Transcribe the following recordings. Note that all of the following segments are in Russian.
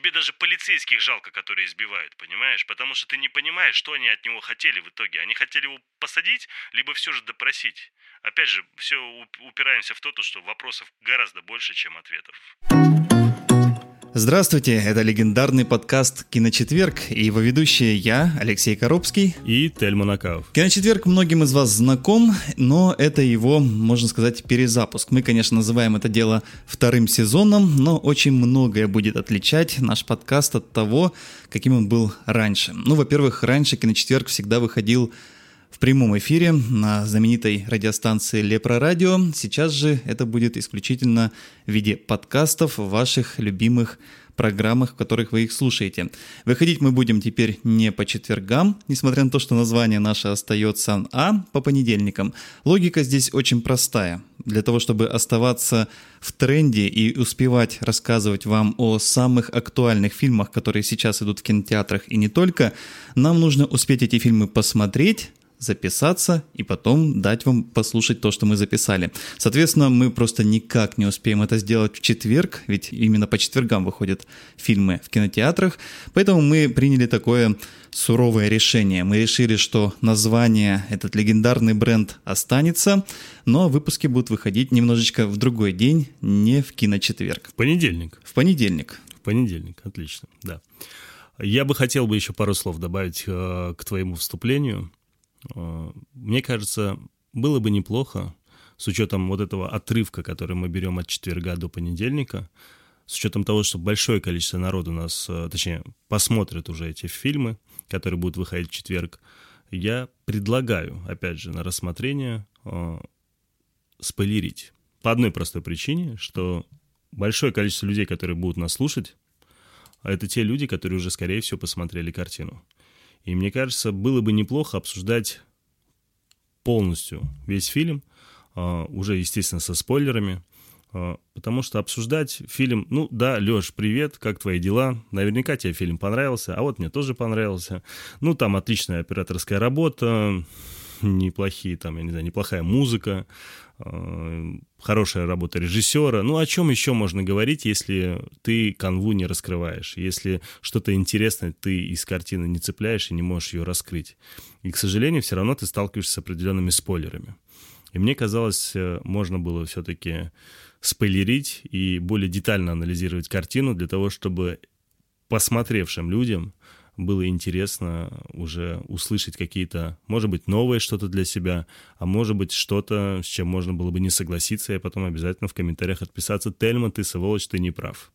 Тебе даже полицейских жалко, которые избивают, понимаешь? Потому что ты не понимаешь, что они от него хотели в итоге. Они хотели его посадить, либо все же допросить. Опять же, все упираемся в то, что вопросов гораздо больше, чем ответов. Здравствуйте, это легендарный подкаст «Киночетверг» и его ведущие я, Алексей Коробский и Тельма Накаев. «Киночетверг» многим из вас знаком, но это его, можно сказать, перезапуск. Мы, конечно, называем это дело вторым сезоном, но очень многое будет отличать наш подкаст от того, каким он был раньше. Ну, во-первых, раньше «Киночетверг» всегда выходил в прямом эфире на знаменитой радиостанции Лепро Радио. Сейчас же это будет исключительно в виде подкастов ваших любимых программах, в которых вы их слушаете. Выходить мы будем теперь не по четвергам, несмотря на то, что название наше остается, а по понедельникам. Логика здесь очень простая. Для того, чтобы оставаться в тренде и успевать рассказывать вам о самых актуальных фильмах, которые сейчас идут в кинотеатрах и не только, нам нужно успеть эти фильмы посмотреть, записаться и потом дать вам послушать то, что мы записали. Соответственно, мы просто никак не успеем это сделать в четверг, ведь именно по четвергам выходят фильмы в кинотеатрах, поэтому мы приняли такое суровое решение. Мы решили, что название, этот легендарный бренд останется, но выпуски будут выходить немножечко в другой день, не в киночетверг. В понедельник. В понедельник. В понедельник, отлично, да. Я бы хотел бы еще пару слов добавить э, к твоему вступлению. Э, мне кажется, было бы неплохо, с учетом вот этого отрывка, который мы берем от четверга до понедельника, с учетом того, что большое количество народу нас, э, точнее, посмотрит уже эти фильмы, которые будут выходить в четверг, я предлагаю, опять же, на рассмотрение э, спойлерить. По одной простой причине, что большое количество людей, которые будут нас слушать, это те люди, которые уже, скорее всего, посмотрели картину. И мне кажется, было бы неплохо обсуждать полностью весь фильм, а, уже, естественно, со спойлерами, а, потому что обсуждать фильм, ну да, Леш, привет, как твои дела? Наверняка тебе фильм понравился, а вот мне тоже понравился. Ну, там отличная операторская работа, неплохие, там, я не знаю, неплохая музыка, хорошая работа режиссера. Ну, о чем еще можно говорить, если ты канву не раскрываешь, если что-то интересное ты из картины не цепляешь и не можешь ее раскрыть. И, к сожалению, все равно ты сталкиваешься с определенными спойлерами. И мне казалось, э, можно было все-таки спойлерить и более детально анализировать картину для того, чтобы посмотревшим людям было интересно уже услышать какие-то, может быть, новое что-то для себя, а может быть, что-то, с чем можно было бы не согласиться, и потом обязательно в комментариях отписаться «Тельма, ты сволочь, ты не прав».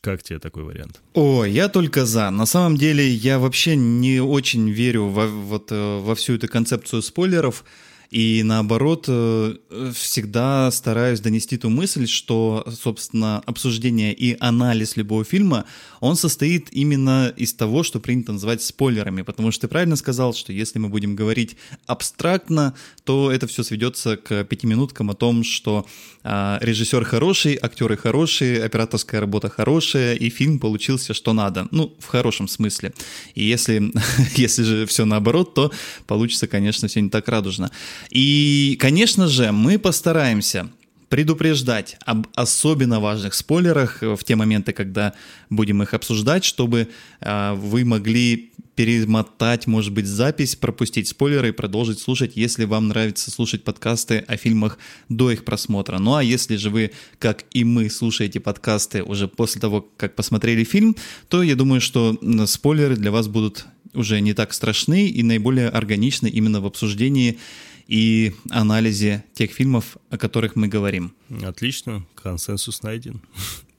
Как тебе такой вариант? О, я только за. На самом деле я вообще не очень верю во, вот, э, во всю эту концепцию спойлеров. И наоборот, э, всегда стараюсь донести ту мысль, что, собственно, обсуждение и анализ любого фильма, он состоит именно из того, что принято называть спойлерами. Потому что ты правильно сказал, что если мы будем говорить абстрактно, то это все сведется к пятиминуткам о том, что а, режиссер хороший, актеры хорошие, операторская работа хорошая, и фильм получился что надо. Ну, в хорошем смысле. И если, если же все наоборот, то получится, конечно, все не так радужно. И, конечно же, мы постараемся предупреждать об особенно важных спойлерах в те моменты, когда будем их обсуждать, чтобы э, вы могли перемотать, может быть, запись, пропустить спойлеры и продолжить слушать, если вам нравится слушать подкасты о фильмах до их просмотра. Ну а если же вы, как и мы, слушаете подкасты уже после того, как посмотрели фильм, то я думаю, что спойлеры для вас будут уже не так страшны и наиболее органичны именно в обсуждении и анализе тех фильмов, о которых мы говорим. Отлично, консенсус найден.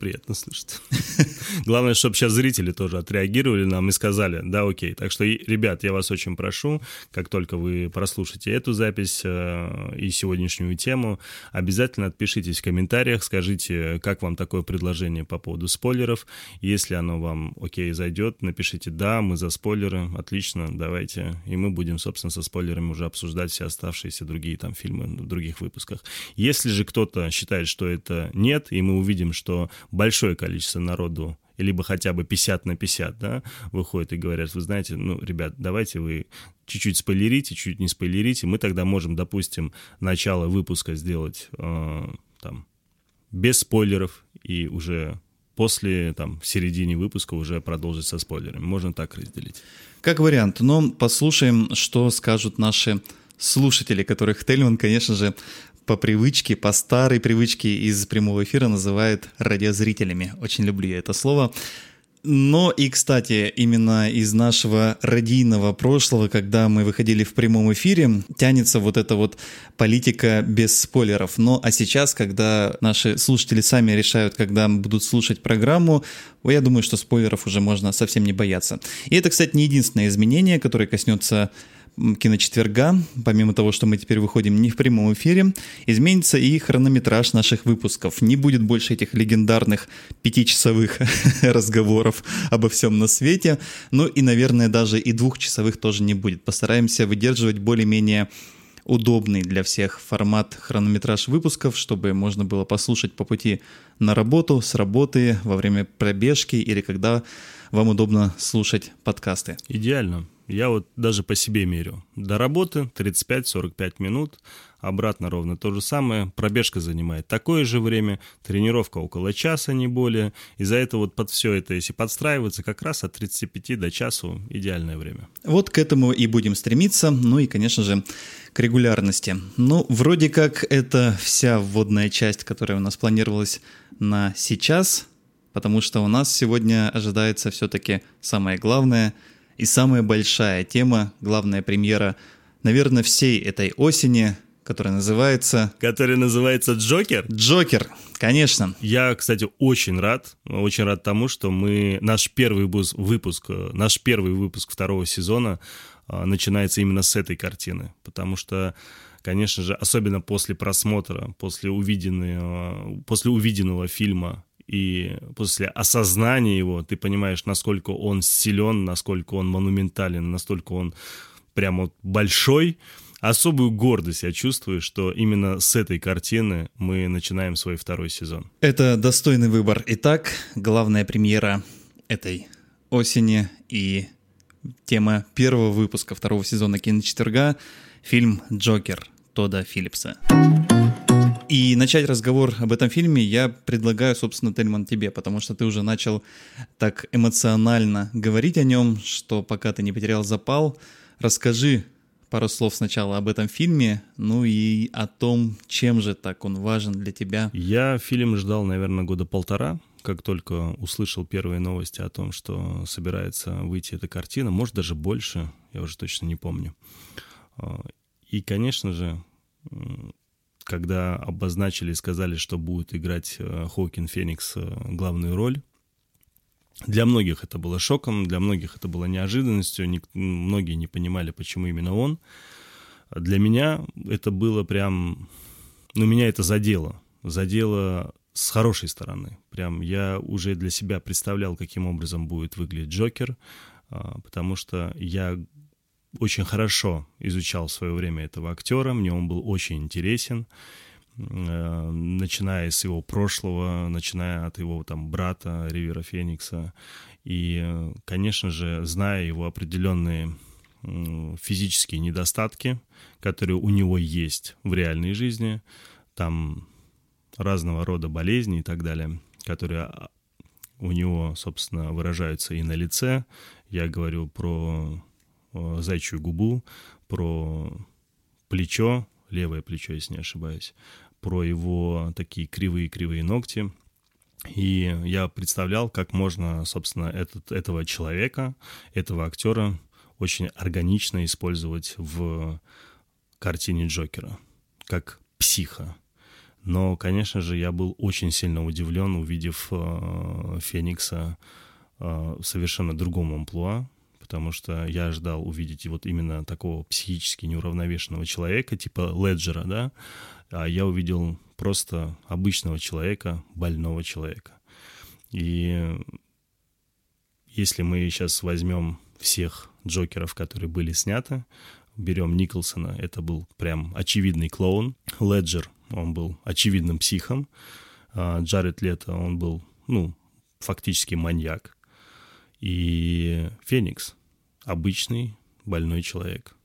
Приятно слышать. Главное, чтобы сейчас зрители тоже отреагировали нам и сказали, да, окей. Так что, ребят, я вас очень прошу, как только вы прослушаете эту запись э, и сегодняшнюю тему, обязательно отпишитесь в комментариях, скажите, как вам такое предложение по поводу спойлеров. Если оно вам, окей, зайдет, напишите, да, мы за спойлеры, отлично, давайте. И мы будем, собственно, со спойлерами уже обсуждать все оставшиеся другие там фильмы в других выпусках. Если же кто-то считает, что это нет, и мы увидим, что большое количество народу, либо хотя бы 50 на 50, да, выходят и говорят, вы знаете, ну, ребят, давайте вы чуть-чуть спойлерите, чуть не спойлерите, мы тогда можем, допустим, начало выпуска сделать э, там без спойлеров и уже после, там, в середине выпуска уже продолжить со спойлерами. Можно так разделить. Как вариант, но послушаем, что скажут наши слушатели, которых Тельман, конечно же, по привычке, по старой привычке из прямого эфира называет радиозрителями. Очень люблю я это слово. Но и, кстати, именно из нашего радийного прошлого, когда мы выходили в прямом эфире, тянется вот эта вот политика без спойлеров. Но а сейчас, когда наши слушатели сами решают, когда будут слушать программу, я думаю, что спойлеров уже можно совсем не бояться. И это, кстати, не единственное изменение, которое коснется киночетверга, помимо того, что мы теперь выходим не в прямом эфире, изменится и хронометраж наших выпусков. Не будет больше этих легендарных пятичасовых разговоров обо всем на свете, ну и, наверное, даже и двухчасовых тоже не будет. Постараемся выдерживать более-менее удобный для всех формат хронометраж выпусков, чтобы можно было послушать по пути на работу, с работы, во время пробежки или когда вам удобно слушать подкасты. Идеально. Я вот даже по себе мерю. До работы 35-45 минут, обратно ровно то же самое. Пробежка занимает такое же время, тренировка около часа, не более. И за это вот под все это, если подстраиваться, как раз от 35 до часу идеальное время. Вот к этому и будем стремиться. Ну и, конечно же, к регулярности. Ну, вроде как это вся вводная часть, которая у нас планировалась на сейчас, потому что у нас сегодня ожидается все-таки самое главное – и самая большая тема, главная премьера, наверное, всей этой осени, которая называется... Которая называется «Джокер»? «Джокер», конечно. Я, кстати, очень рад, очень рад тому, что мы... Наш первый выпуск, наш первый выпуск второго сезона а, начинается именно с этой картины, потому что конечно же, особенно после просмотра, после увиденного, после увиденного фильма и после осознания его ты понимаешь, насколько он силен, насколько он монументален, насколько он прям вот большой. Особую гордость я чувствую, что именно с этой картины мы начинаем свой второй сезон. Это достойный выбор. Итак, главная премьера этой осени и тема первого выпуска второго сезона киночетверга — фильм «Джокер» Тода Филлипса. И начать разговор об этом фильме я предлагаю, собственно, Тельман, тебе, потому что ты уже начал так эмоционально говорить о нем, что пока ты не потерял запал, расскажи пару слов сначала об этом фильме, ну и о том, чем же так он важен для тебя. Я фильм ждал, наверное, года полтора, как только услышал первые новости о том, что собирается выйти эта картина, может даже больше, я уже точно не помню. А, и, конечно же, когда обозначили и сказали, что будет играть э, Хоукин Феникс э, главную роль, для многих это было шоком, для многих это было неожиданностью, Ник- многие не понимали, почему именно он. Для меня это было прям... Ну, меня это задело. Задело с хорошей стороны. Прям я уже для себя представлял, каким образом будет выглядеть Джокер, а, потому что я очень хорошо изучал в свое время этого актера, мне он был очень интересен, э, начиная с его прошлого, начиная от его там брата Ривера Феникса, и, конечно же, зная его определенные физические недостатки, которые у него есть в реальной жизни, там разного рода болезни и так далее, которые а, у него, собственно, выражаются и на лице. Я говорю про зайчью губу, про плечо, левое плечо, если не ошибаюсь, про его такие кривые-кривые ногти. И я представлял, как можно, собственно, этот, этого человека, этого актера очень органично использовать в картине Джокера, как психа. Но, конечно же, я был очень сильно удивлен, увидев э, Феникса э, совершенно другом амплуа, потому что я ожидал увидеть вот именно такого психически неуравновешенного человека, типа Леджера, да, а я увидел просто обычного человека, больного человека. И если мы сейчас возьмем всех Джокеров, которые были сняты, берем Николсона, это был прям очевидный клоун. Леджер, он был очевидным психом. А Джаред Лето, он был, ну, фактически маньяк. И Феникс, обычный больной человек.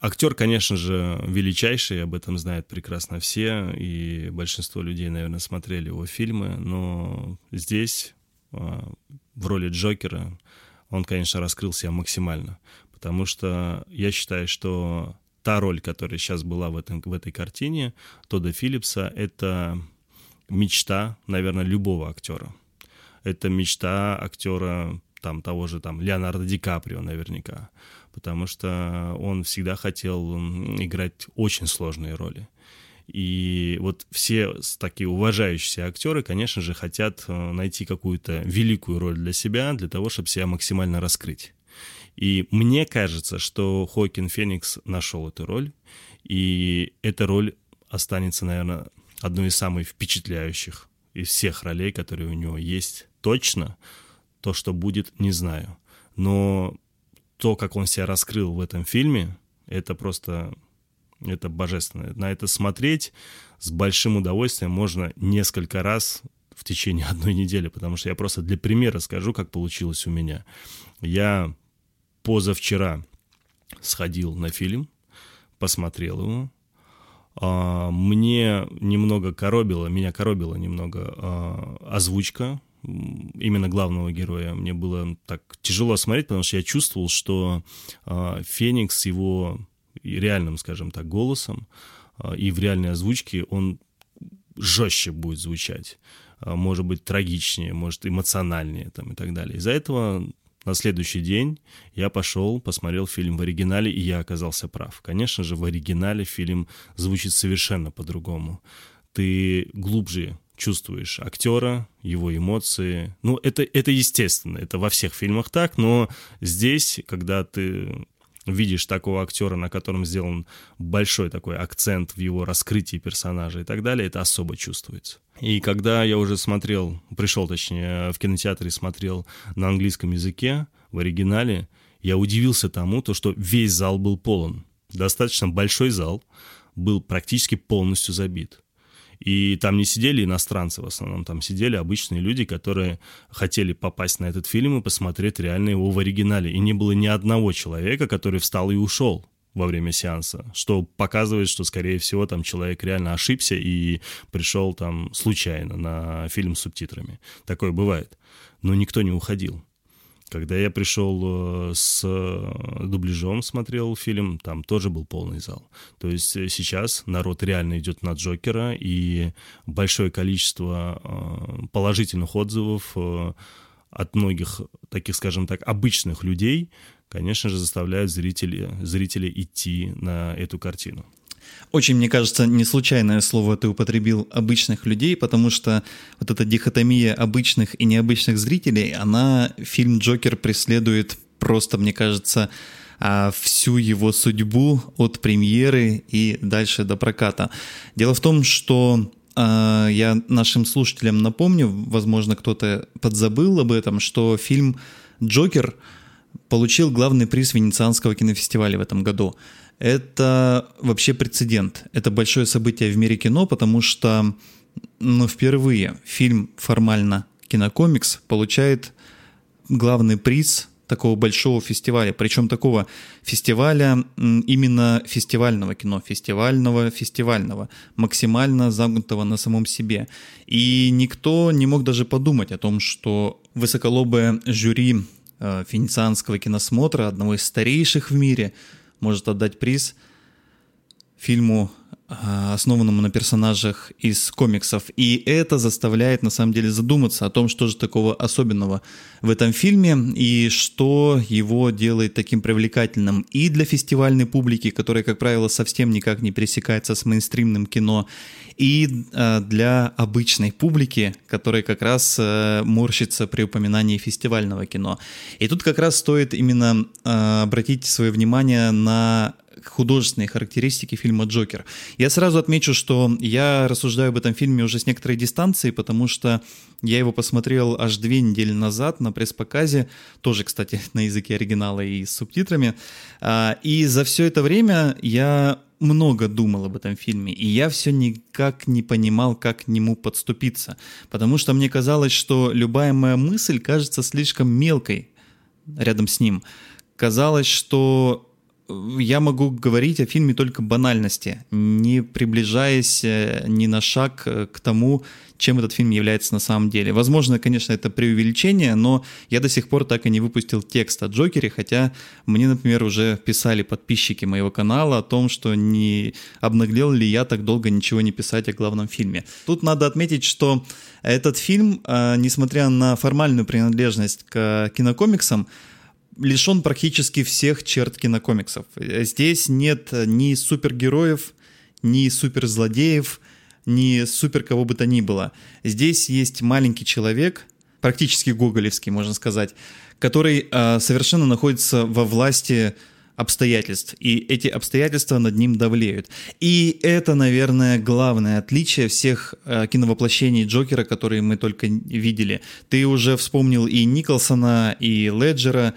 Актер, конечно же, величайший, об этом знают прекрасно все, и большинство людей, наверное, смотрели его фильмы, но здесь, а, в роли Джокера, он, конечно, раскрыл себя максимально, потому что я считаю, что та роль, которая сейчас была в, этом, в этой картине Тодда Филлипса, это мечта, наверное, любого актера. Это мечта актера там, того же там, Леонардо Ди Каприо наверняка, потому что он всегда хотел играть очень сложные роли. И вот все такие уважающиеся актеры, конечно же, хотят э, найти какую-то великую роль для себя, для того, чтобы себя максимально раскрыть. И мне кажется, что Хокин Феникс нашел эту роль, и эта роль останется, наверное, одной из самых впечатляющих из всех ролей, которые у него есть. Точно то, что будет, не знаю. Но то, как он себя раскрыл в этом фильме, это просто это божественно. На это смотреть с большим удовольствием можно несколько раз в течение одной недели, потому что я просто для примера скажу, как получилось у меня. Я позавчера сходил на фильм, посмотрел его. А, мне немного коробило, меня коробила немного а, озвучка именно главного героя. Мне было так тяжело смотреть, потому что я чувствовал, что а, Феникс с его реальным, скажем так, голосом и в реальной озвучке он жестче будет звучать может быть трагичнее, может эмоциональнее там, и так далее. Из-за этого на следующий день я пошел, посмотрел фильм в оригинале, и я оказался прав. Конечно же, в оригинале фильм звучит совершенно по-другому. Ты глубже чувствуешь актера, его эмоции. Ну, это, это естественно, это во всех фильмах так, но здесь, когда ты видишь такого актера, на котором сделан большой такой акцент в его раскрытии персонажа и так далее, это особо чувствуется. И когда я уже смотрел, пришел точнее в кинотеатре смотрел на английском языке, в оригинале, я удивился тому, то, что весь зал был полон. Достаточно большой зал был практически полностью забит. И там не сидели иностранцы в основном, там сидели обычные люди, которые хотели попасть на этот фильм и посмотреть реально его в оригинале. И не было ни одного человека, который встал и ушел во время сеанса, что показывает, что, скорее всего, там человек реально ошибся и пришел там случайно на фильм с субтитрами. Такое бывает. Но никто не уходил. Когда я пришел э, с э, дубляжом, смотрел фильм, там тоже был полный зал. То есть э, сейчас народ реально идет на Джокера, и большое количество положительных отзывов от многих таких, скажем так, обычных людей, конечно же, заставляют зрителей, зрителей идти на эту картину. Очень, мне кажется, не случайное слово ты употребил обычных людей, потому что вот эта дихотомия обычных и необычных зрителей, она фильм «Джокер» преследует просто, мне кажется, а, всю его судьбу от премьеры и дальше до проката. Дело в том, что а, я нашим слушателям напомню, возможно, кто-то подзабыл об этом, что фильм «Джокер» получил главный приз Венецианского кинофестиваля в этом году это вообще прецедент. Это большое событие в мире кино, потому что ну, впервые фильм формально кинокомикс получает главный приз такого большого фестиваля, причем такого фестиваля именно фестивального кино, фестивального, фестивального, максимально загнутого на самом себе. И никто не мог даже подумать о том, что высоколобое жюри э, венецианского киносмотра, одного из старейших в мире, может отдать приз фильму, основанному на персонажах из комиксов. И это заставляет на самом деле задуматься о том, что же такого особенного в этом фильме и что его делает таким привлекательным и для фестивальной публики, которая, как правило, совсем никак не пересекается с мейнстримным кино, и э, для обычной публики, которая как раз э, морщится при упоминании фестивального кино. И тут как раз стоит именно э, обратить свое внимание на художественные характеристики фильма «Джокер». Я сразу отмечу, что я рассуждаю об этом фильме уже с некоторой дистанции, потому что я его посмотрел аж две недели назад на пресс-показе, тоже, кстати, на языке оригинала и с субтитрами. А, и за все это время я много думал об этом фильме, и я все никак не понимал, как к нему подступиться, потому что мне казалось, что любая моя мысль кажется слишком мелкой рядом с ним. Казалось, что я могу говорить о фильме только банальности, не приближаясь э, ни на шаг э, к тому, чем этот фильм является на самом деле. Возможно, конечно, это преувеличение, но я до сих пор так и не выпустил текст о Джокере, хотя мне, например, уже писали подписчики моего канала о том, что не обнаглел ли я так долго ничего не писать о главном фильме. Тут надо отметить, что этот фильм, э, несмотря на формальную принадлежность к кинокомиксам, лишен практически всех черт кинокомиксов. Здесь нет ни супергероев, ни суперзлодеев, ни супер кого бы то ни было. Здесь есть маленький человек, практически гоголевский, можно сказать, который э, совершенно находится во власти обстоятельств, и эти обстоятельства над ним давлеют. И это, наверное, главное отличие всех э, киновоплощений Джокера, которые мы только видели. Ты уже вспомнил и Николсона, и Леджера,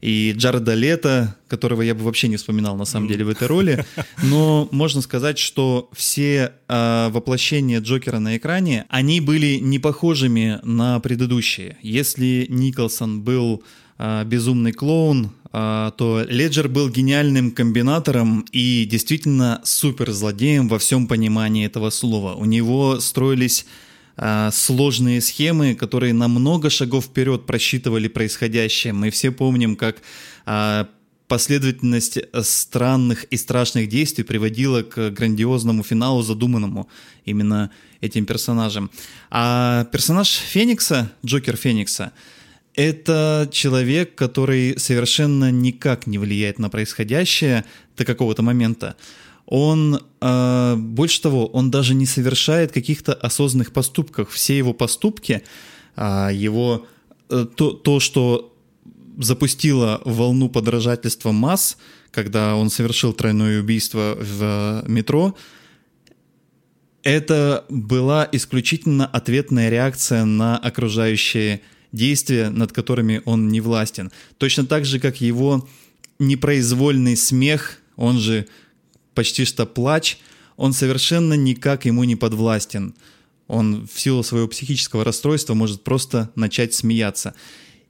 и Джареда Лето, которого я бы вообще не вспоминал на самом деле в этой роли, но можно сказать, что все э, воплощения Джокера на экране, они были не похожими на предыдущие. Если Николсон был э, безумный клоун, э, то Леджер был гениальным комбинатором и действительно суперзлодеем во всем понимании этого слова. У него строились а, сложные схемы, которые на много шагов вперед просчитывали происходящее. Мы все помним, как а, последовательность странных и страшных действий приводила к грандиозному финалу, задуманному именно этим персонажем. А персонаж Феникса, Джокер Феникса, это человек, который совершенно никак не влияет на происходящее до какого-то момента он, э, больше того, он даже не совершает каких-то осознанных поступков. Все его поступки, э, его, э, то, то, что запустило волну подражательства масс, когда он совершил тройное убийство в метро, это была исключительно ответная реакция на окружающие действия, над которыми он не властен. Точно так же, как его непроизвольный смех, он же почти что плач, он совершенно никак ему не подвластен. Он в силу своего психического расстройства может просто начать смеяться.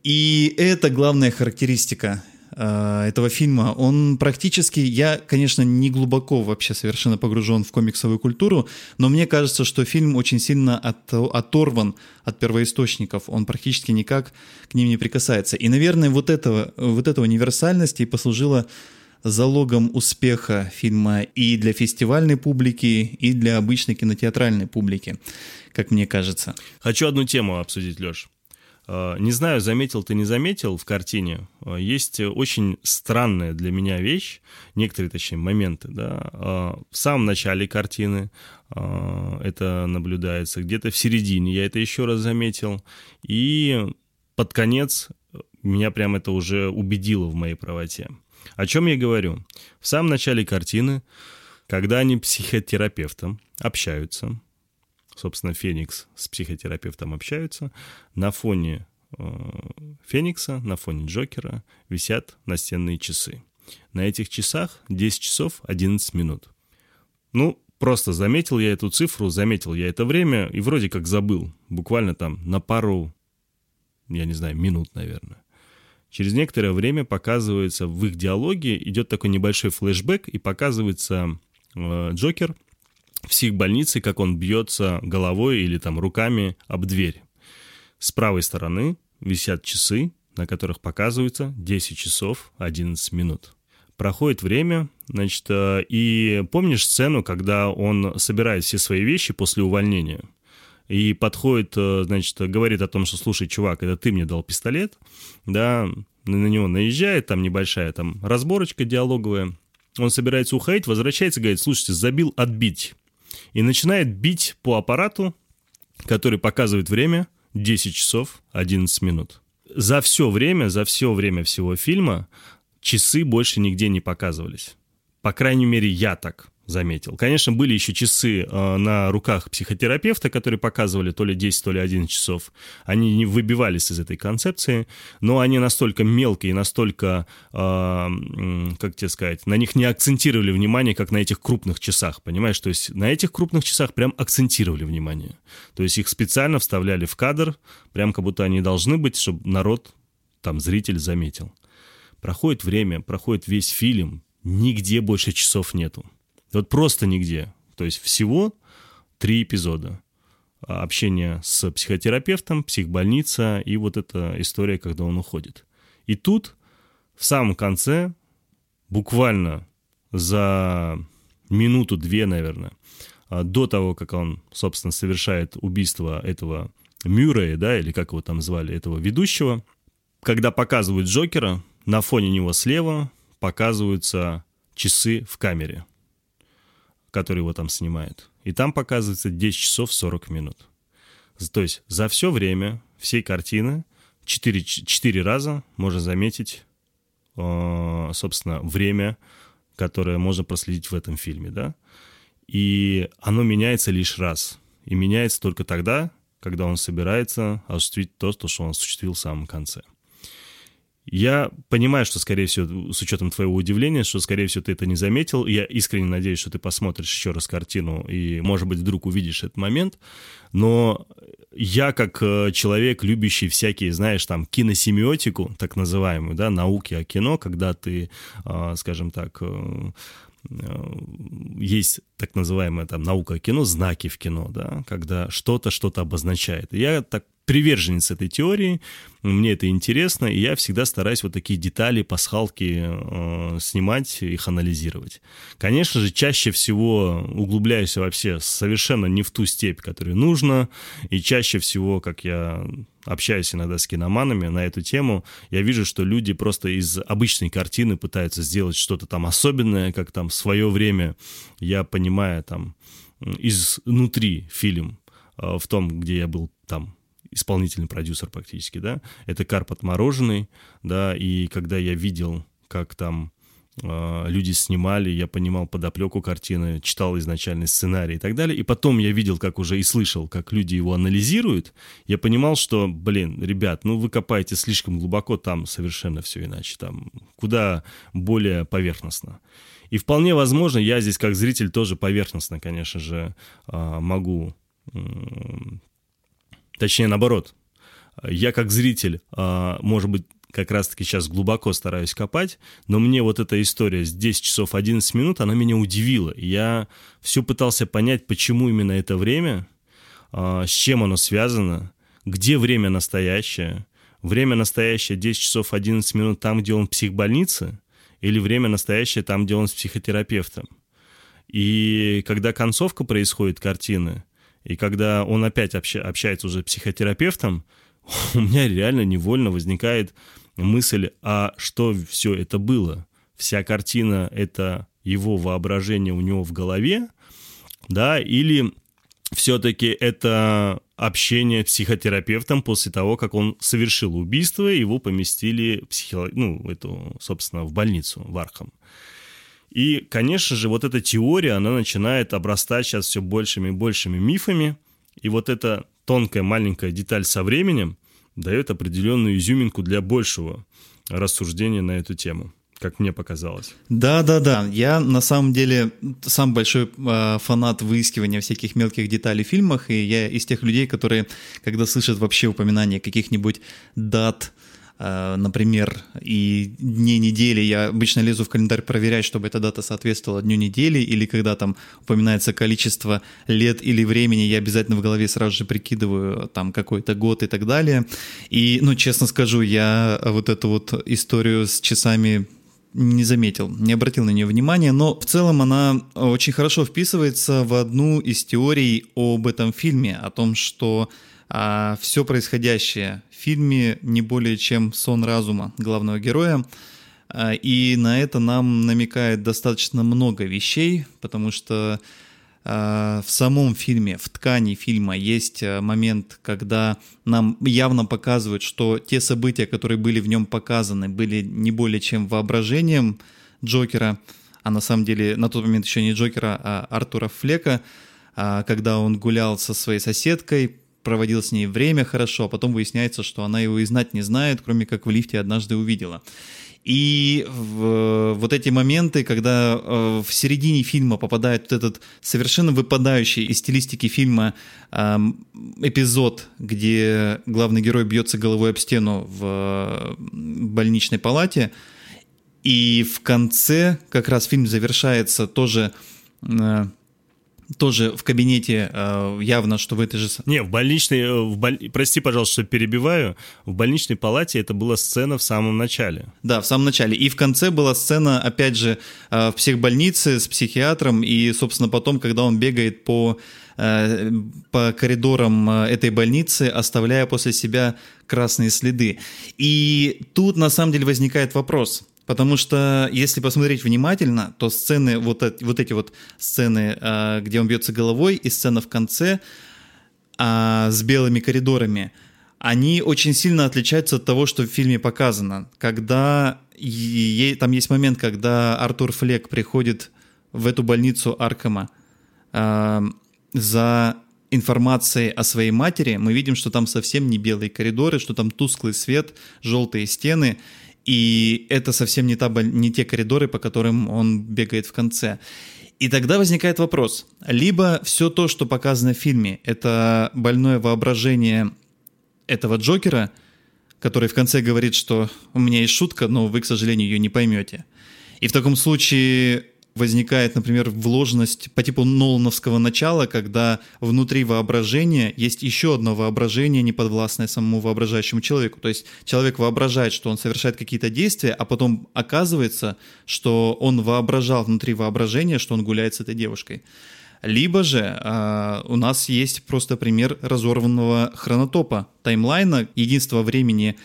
И это главная характеристика э, этого фильма. Он практически, я, конечно, не глубоко вообще совершенно погружен в комиксовую культуру, но мне кажется, что фильм очень сильно от, оторван от первоисточников. Он практически никак к ним не прикасается. И, наверное, вот этого, вот эта универсальность и послужила залогом успеха фильма и для фестивальной публики, и для обычной кинотеатральной публики, как мне кажется. Хочу одну тему обсудить, Леш. А, не знаю, заметил ты, не заметил в картине, а, есть очень странная для меня вещь, некоторые, точнее, моменты, да, а, в самом начале картины это наблюдается, где-то в середине я это еще раз заметил, и под конец меня прям это уже убедило в моей правоте. О чем я говорю? В самом начале картины, когда они психотерапевтом общаются, собственно, Феникс с психотерапевтом общаются, на фоне э, Феникса, на фоне Джокера висят настенные часы. На этих часах 10 часов 11 минут. Ну, просто заметил я эту цифру, заметил я это время и вроде как забыл. Буквально там на пару, я не знаю, минут, наверное. Через некоторое время показывается в их диалоге, идет такой небольшой флешбэк, и показывается э, Джокер в психбольнице, как он бьется головой или там руками об дверь. С правой стороны висят часы, на которых показывается 10 часов 11 минут. Проходит время, значит, э, и помнишь сцену, когда он собирает все свои вещи после увольнения – и подходит, э, значит, говорит о том, что, слушай, чувак, это ты мне дал пистолет, да, на него наезжает, там небольшая там разборочка диалоговая, он собирается уходить, возвращается, говорит, слушайте, забил отбить. И начинает бить по аппарату, который показывает время 10 часов 11 минут. За все время, за все время всего фильма часы больше нигде не показывались. По крайней мере, я так заметил. Конечно, были еще часы э, на руках психотерапевта, которые показывали то ли 10, то ли 11 часов. Они не выбивались из этой концепции, но они настолько мелкие, настолько, э, как тебе сказать, на них не акцентировали внимание, как на этих крупных часах, понимаешь? То есть на этих крупных часах прям акцентировали внимание. То есть их специально вставляли в кадр, прям как будто они должны быть, чтобы народ, там, зритель заметил. Проходит время, проходит весь фильм, нигде больше часов нету. Вот просто нигде. То есть всего три эпизода. Общение с психотерапевтом, психбольница и вот эта история, когда он уходит. И тут в самом конце, буквально за минуту-две, наверное, а, до того, как он, собственно, совершает убийство этого Мюррея, да, или как его там звали, этого ведущего, когда показывают Джокера, на фоне него слева показываются часы в камере, который его там снимает. И там показывается 10 часов 40 минут. То есть за все время всей картины 4, 4 раза можно заметить, э, собственно, время, которое можно проследить в этом фильме, да. И оно меняется лишь раз. И меняется только тогда, когда он собирается осуществить то, что он осуществил в самом конце. Я понимаю, что, скорее всего, с учетом твоего удивления, что, скорее всего, ты это не заметил. Я искренне надеюсь, что ты посмотришь еще раз картину и, может быть, вдруг увидишь этот момент. Но я, как э, человек, любящий всякие, знаешь, там, киносемиотику, так называемую, да, науки о кино, когда ты, а, скажем так, э, э, есть так называемая там наука о кино, знаки в кино, да, когда что-то что-то обозначает. я так приверженец этой теории, мне это интересно, и я всегда стараюсь вот такие детали, пасхалки э, снимать, их анализировать. Конечно же, чаще всего углубляюсь вообще совершенно не в ту степь, которую нужно, и чаще всего, как я общаюсь иногда с киноманами на эту тему, я вижу, что люди просто из обычной картины пытаются сделать что-то там особенное, как там в свое время, я понимаю, там, изнутри фильм э, в том, где я был там исполнительный продюсер практически, да, это карп отмороженный, да, и когда я видел, как там э, люди снимали, я понимал подоплеку картины, читал изначальный сценарий и так далее, и потом я видел, как уже и слышал, как люди его анализируют, я понимал, что, блин, ребят, ну вы копаете слишком глубоко, там совершенно все иначе, там куда более поверхностно. И вполне возможно, я здесь как зритель тоже поверхностно, конечно же, э, могу Точнее, наоборот. Я как зритель, а, может быть, как раз-таки сейчас глубоко стараюсь копать, но мне вот эта история с 10 часов 11 минут, она меня удивила. Я все пытался понять, почему именно это время, а, с чем оно связано, где время настоящее. Время настоящее 10 часов 11 минут там, где он в психбольнице, или время настоящее там, где он с психотерапевтом. И когда концовка происходит картины, и когда он опять обща- общается уже с психотерапевтом, у меня реально невольно возникает мысль, а что все это было? Вся картина — это его воображение у него в голове, да, или все-таки это общение с психотерапевтом после того, как он совершил убийство, его поместили в психо... ну, эту, собственно, в больницу, в Архам. И, конечно же, вот эта теория, она начинает обрастать сейчас все большими и большими мифами. И вот эта тонкая маленькая деталь со временем дает определенную изюминку для большего рассуждения на эту тему как мне показалось. Да, да, да. Я на самом деле сам большой э, фанат выискивания всяких мелких деталей в фильмах, и я из тех людей, которые, когда слышат вообще упоминания каких-нибудь дат, например, и дни недели, я обычно лезу в календарь проверять, чтобы эта дата соответствовала дню недели, или когда там упоминается количество лет или времени, я обязательно в голове сразу же прикидываю там какой-то год и так далее. И, ну, честно скажу, я вот эту вот историю с часами не заметил, не обратил на нее внимания, но в целом она очень хорошо вписывается в одну из теорий об этом фильме, о том, что а, все происходящее в фильме не более чем сон разума главного героя. А, и на это нам намекает достаточно много вещей, потому что а, в самом фильме, в ткани фильма есть а, момент, когда нам явно показывают, что те события, которые были в нем показаны, были не более чем воображением Джокера, а на самом деле на тот момент еще не Джокера, а Артура Флека, когда он гулял со своей соседкой, проводил с ней время хорошо, а потом выясняется, что она его и знать не знает, кроме как в лифте однажды увидела. И в, вот эти моменты, когда э, в середине фильма попадает вот этот совершенно выпадающий из стилистики фильма э, эпизод, где главный герой бьется головой об стену в больничной палате, И в конце как раз фильм завершается тоже э, тоже в кабинете э, явно, что в этой же... Не, в больничной... Э, в боль... Прости, пожалуйста, что перебиваю. В больничной палате это была сцена в самом начале. Да, в самом начале. И в конце была сцена, опять же, э, в психбольнице с психиатром. И, собственно, потом, когда он бегает по, по коридорам этой больницы, оставляя после себя красные следы. И тут, на самом деле, возникает вопрос – Потому что, если посмотреть внимательно, то сцены, вот, вот эти вот сцены, а, где он бьется головой, и сцена в конце а, с белыми коридорами, они очень сильно отличаются от того, что в фильме показано. Когда там есть момент, когда Артур Флек приходит в эту больницу Аркама а, за информацией о своей матери, мы видим, что там совсем не белые коридоры, что там тусклый свет, желтые стены, и это совсем не, та, не те коридоры, по которым он бегает в конце. И тогда возникает вопрос. Либо все то, что показано в фильме, это больное воображение этого Джокера, который в конце говорит, что у меня есть шутка, но вы, к сожалению, ее не поймете. И в таком случае возникает, например, вложенность по типу Нолановского начала, когда внутри воображения есть еще одно воображение, неподвластное самому воображающему человеку. То есть человек воображает, что он совершает какие-то действия, а потом оказывается, что он воображал внутри воображения, что он гуляет с этой девушкой. Либо же э, у нас есть просто пример разорванного хронотопа, таймлайна, единства времени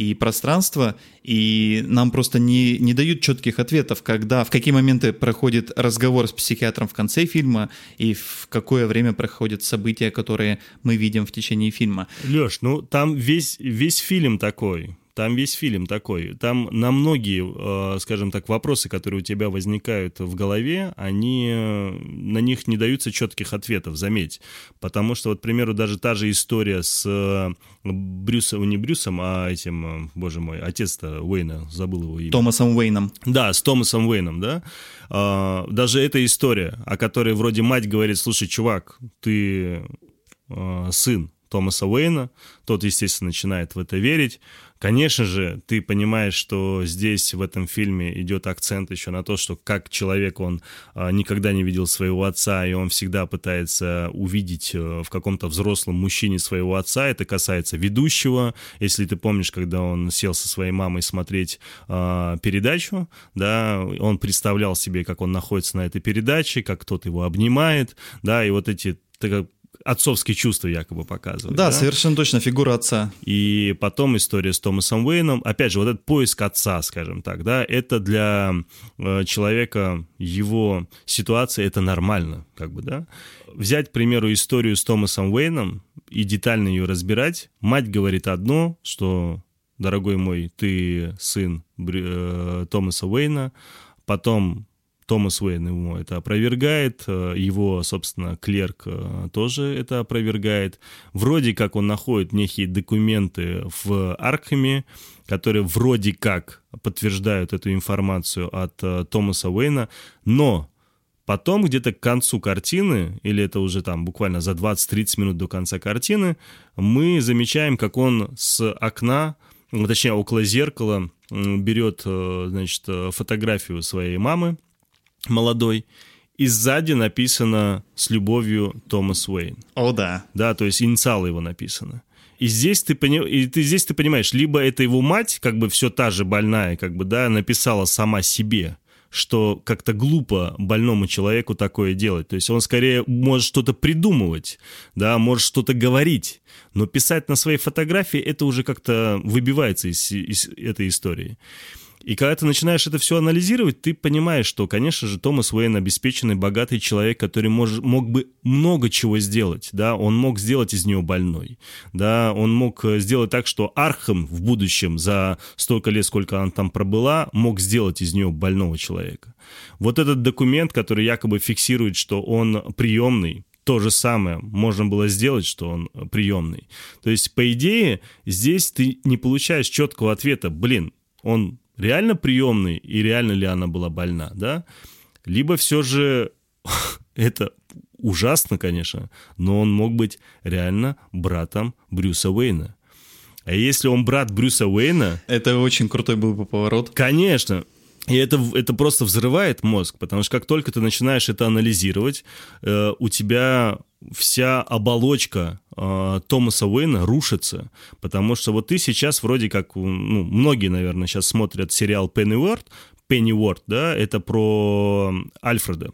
и пространство, и нам просто не, не дают четких ответов, когда, в какие моменты проходит разговор с психиатром в конце фильма и в какое время проходят события, которые мы видим в течение фильма. Леш, ну там весь, весь фильм такой. Там весь фильм такой. Там на многие, э, скажем так, вопросы, которые у тебя возникают в голове, они, э, на них не даются четких ответов, заметь. Потому что, вот, к примеру, даже та же история с э, Брюсом, не Брюсом, а этим, боже мой, отец-то Уэйна, забыл его имя. Томасом Уэйном. Да, с Томасом Уэйном, да. Даже эта история, о которой вроде мать говорит, слушай, чувак, ты сын Томаса Уэйна, тот, естественно, начинает в это верить, Конечно же, ты понимаешь, что здесь в этом фильме идет акцент еще на то, что как человек он а, никогда не видел своего отца, и он всегда пытается увидеть э, в каком-то взрослом мужчине своего отца. Это касается ведущего. Если ты помнишь, когда он сел со своей мамой смотреть э, передачу, да, он представлял себе, как он находится на этой передаче, как кто-то его обнимает, да, и вот эти отцовские чувства якобы показывают. Да, да, совершенно точно, фигура отца. И потом история с Томасом Уэйном. Опять же, вот этот поиск отца, скажем так, да, это для э, человека, его ситуация, это нормально, как бы, да. Взять, к примеру, историю с Томасом Уэйном и детально ее разбирать. Мать говорит одно, что, дорогой мой, ты сын э, Томаса Уэйна, потом Томас Уэйн ему это опровергает, э, его, собственно, клерк э, тоже это опровергает. Вроде как он находит некие документы в Аркхеме, которые вроде как подтверждают эту информацию от э, Томаса Уэйна, но потом где-то к концу картины, или это уже там буквально за 20-30 минут до конца картины, мы замечаем, как он с окна, точнее около зеркала, берет, значит, фотографию своей мамы, молодой, и сзади написано «С любовью Томас Уэйн». О, да. Да, то есть инициалы его написано. И здесь ты, пони... и ты здесь ты понимаешь, либо это его мать, как бы все та же больная, как бы, да, написала сама себе, что как-то глупо больному человеку такое делать. То есть он скорее может что-то придумывать, да, может что-то говорить, но писать на своей фотографии это уже как-то выбивается из, из этой истории. И когда ты начинаешь это все анализировать, ты понимаешь, что, конечно же, Томас Уэйн обеспеченный, богатый человек, который мож, мог бы много чего сделать, да, он мог сделать из нее больной, да, он мог э, сделать так, что Архам в будущем за столько лет, сколько она там пробыла, мог сделать из нее больного человека. Вот этот документ, который якобы фиксирует, что он приемный, то же самое можно было сделать, что он приемный. То есть, по идее, здесь ты не получаешь четкого ответа, блин, он реально приемный и реально ли она была больна, да? Либо все же это ужасно, конечно, но он мог быть реально братом Брюса Уэйна. А если он брат Брюса Уэйна... Это очень крутой был бы поворот. Конечно. И это, это просто взрывает мозг, потому что как только ты начинаешь это анализировать, э, у тебя вся оболочка э, Томаса Уэйна рушится, потому что вот ты сейчас вроде как, ну, многие, наверное, сейчас смотрят сериал Пенниуорт, Пенниуорт, да, это про Альфреда,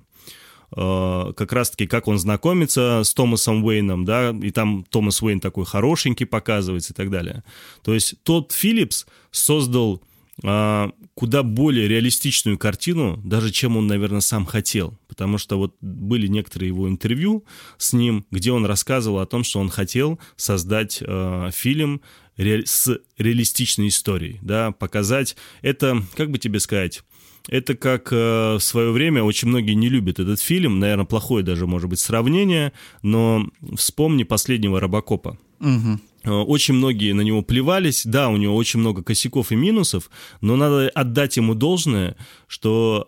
э, как раз-таки, как он знакомится с Томасом Уэйном, да, и там Томас Уэйн такой хорошенький показывается и так далее. То есть тот Филлипс создал куда более реалистичную картину, даже чем он, наверное, сам хотел. Потому что вот были некоторые его интервью с ним, где он рассказывал о том, что он хотел создать э, фильм ре- с реалистичной историей, да, показать это, как бы тебе сказать, это как э, в свое время очень многие не любят этот фильм, наверное, плохое даже может быть сравнение, но вспомни последнего Робокопа. Угу. Очень многие на него плевались, да, у него очень много косяков и минусов, но надо отдать ему должное, что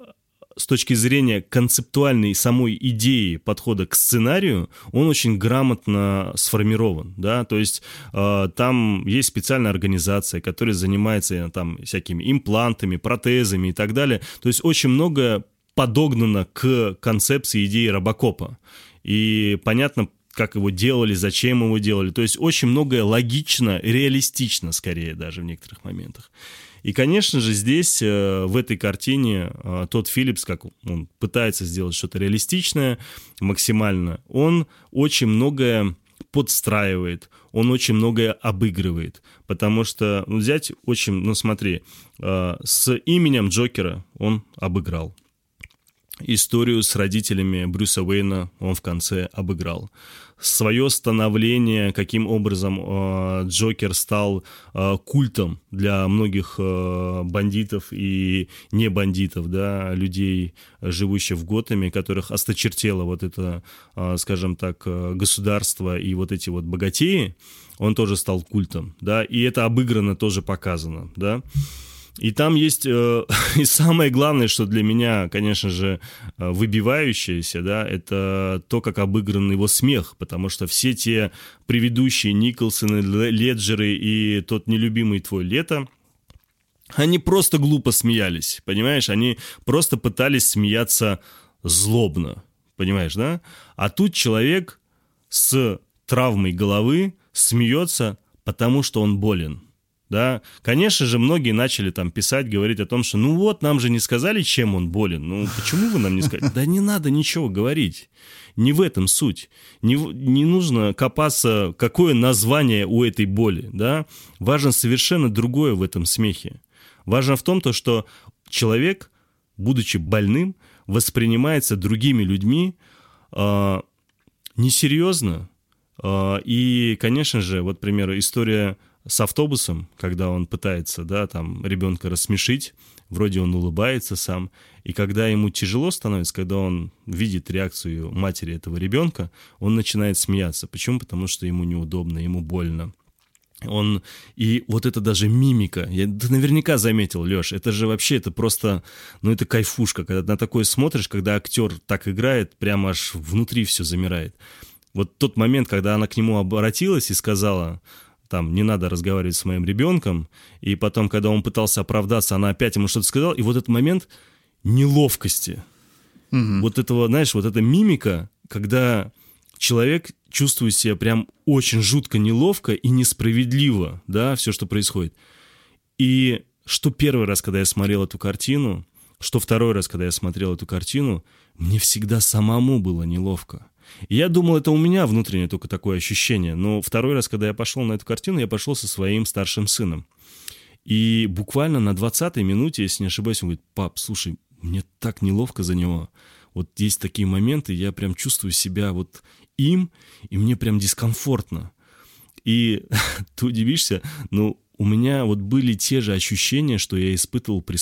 с точки зрения концептуальной самой идеи подхода к сценарию, он очень грамотно сформирован, да, то есть э, там есть специальная организация, которая занимается э, там всякими имплантами, протезами и так далее, то есть очень много подогнано к концепции идеи Робокопа. И понятно, как его делали, зачем его делали. То есть очень многое логично, реалистично скорее даже в некоторых моментах. И, конечно же, здесь, э, в этой картине, э, тот Филлипс, как он пытается сделать что-то реалистичное максимально, он очень многое подстраивает, он очень многое обыгрывает. Потому что, ну, взять очень, ну, смотри, э, с именем Джокера он обыграл. Историю с родителями Брюса Уэйна он в конце обыграл свое становление, каким образом э, Джокер стал э, культом для многих э, бандитов и не бандитов, да, людей, живущих в Готэме, которых осточертело вот это, э, скажем так, э, государство и вот эти вот богатеи, он тоже стал культом, да, и это обыграно тоже показано, да. И там есть, э, и самое главное, что для меня, конечно же, э, выбивающееся, да, это то, как обыгран его смех, потому что все те предыдущие Николсоны, Леджеры и тот нелюбимый твой Лето, они просто глупо смеялись, понимаешь? Они просто пытались смеяться злобно, понимаешь, да? А тут человек с травмой головы смеется, потому что он болен – да, конечно же, многие начали там писать, говорить о том, что ну вот, нам же не сказали, чем он болен, ну почему вы нам не сказали? Да не надо ничего говорить, не в этом суть, не, не нужно копаться, какое название у этой боли, да, важно совершенно другое в этом смехе. Важно в том, то, что человек, будучи больным, воспринимается другими людьми э, несерьезно, э, и, конечно же, вот, к примеру, история с автобусом, когда он пытается, да, там, ребенка рассмешить, вроде он улыбается сам, и когда ему тяжело становится, когда он видит реакцию матери этого ребенка, он начинает смеяться. Почему? Потому что ему неудобно, ему больно. Он, и вот это даже мимика, я, ты наверняка заметил, Леш, это же вообще, это просто, ну это кайфушка, когда на такое смотришь, когда актер так играет, прямо аж внутри все замирает. Вот тот момент, когда она к нему обратилась и сказала, там, не надо разговаривать с моим ребенком, и потом, когда он пытался оправдаться, она опять ему что-то сказала, и вот этот момент неловкости, угу. вот этого, знаешь, вот эта мимика, когда человек чувствует себя прям очень жутко неловко и несправедливо, да, все, что происходит. И что первый раз, когда я смотрел эту картину, что второй раз, когда я смотрел эту картину, мне всегда самому было неловко. Я думал, это у меня внутреннее только такое ощущение. Но второй раз, когда я пошел на эту картину, я пошел со своим старшим сыном. И буквально на 20-й минуте, если не ошибаюсь, он говорит, пап, слушай, мне так неловко за него. Вот есть такие моменты, я прям чувствую себя вот им, и мне прям дискомфортно. И ты удивишься, ну, у меня вот были те же ощущения, что я испытывал при,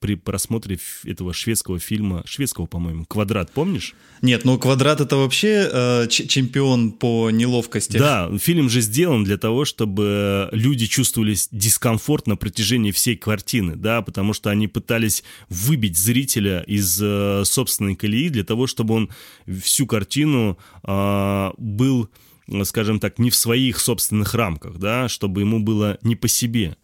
при просмотре этого шведского фильма, шведского, по-моему, «Квадрат», помнишь? Нет, ну «Квадрат» — это вообще э, чемпион по неловкости. Да, фильм же сделан для того, чтобы люди чувствовали дискомфорт на протяжении всей картины, да, потому что они пытались выбить зрителя из э, собственной колеи для того, чтобы он всю картину э, был скажем так, не в своих собственных рамках, да, чтобы ему было не по себе.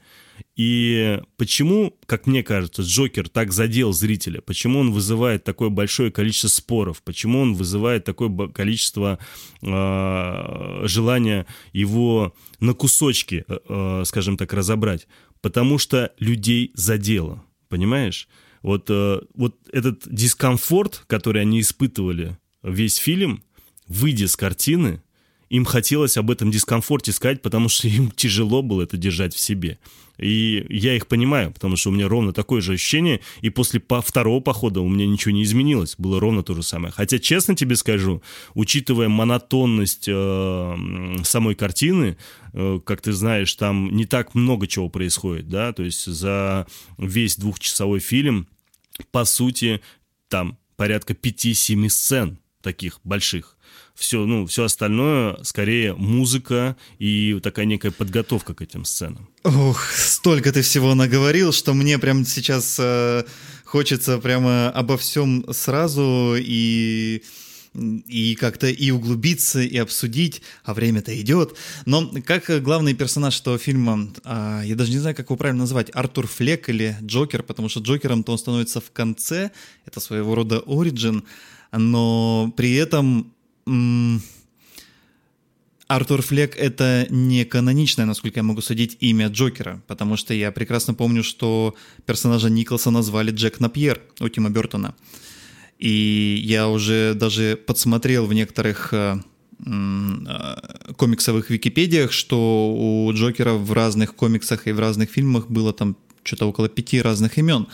И почему, как мне кажется, Джокер так задел зрителя? Почему он вызывает такое большое количество споров? Почему он вызывает такое количество э, желания его на кусочки, э, э, скажем так, разобрать? Потому что людей задело, понимаешь? Вот, э, вот этот дискомфорт, который они испытывали весь фильм, выйдя с картины, им хотелось об этом дискомфорте сказать, потому что им тяжело было это держать в себе. И я их понимаю, потому что у меня ровно такое же ощущение, и после по второго похода у меня ничего не изменилось, было ровно то же самое. Хотя, честно тебе скажу, учитывая монотонность э, самой картины, э, как ты знаешь, там не так много чего происходит, да, то есть за весь двухчасовой фильм, по сути, там порядка 5-7 сцен таких больших все, ну, все остальное скорее музыка и такая некая подготовка к этим сценам. Ох, столько ты всего наговорил, что мне прямо сейчас э, хочется прямо обо всем сразу и и как-то и углубиться, и обсудить, а время-то идет. Но как главный персонаж этого фильма, а, я даже не знаю, как его правильно назвать, Артур Флек или Джокер, потому что Джокером-то он становится в конце, это своего рода оригин, но при этом Артур Флек — это не каноничное, насколько я могу судить, имя Джокера, потому что я прекрасно помню, что персонажа Николса назвали Джек Напьер у Тима Бертона. И я уже даже подсмотрел в некоторых э, э, комиксовых википедиях, что у Джокера в разных комиксах и в разных фильмах было там что-то около пяти разных имен.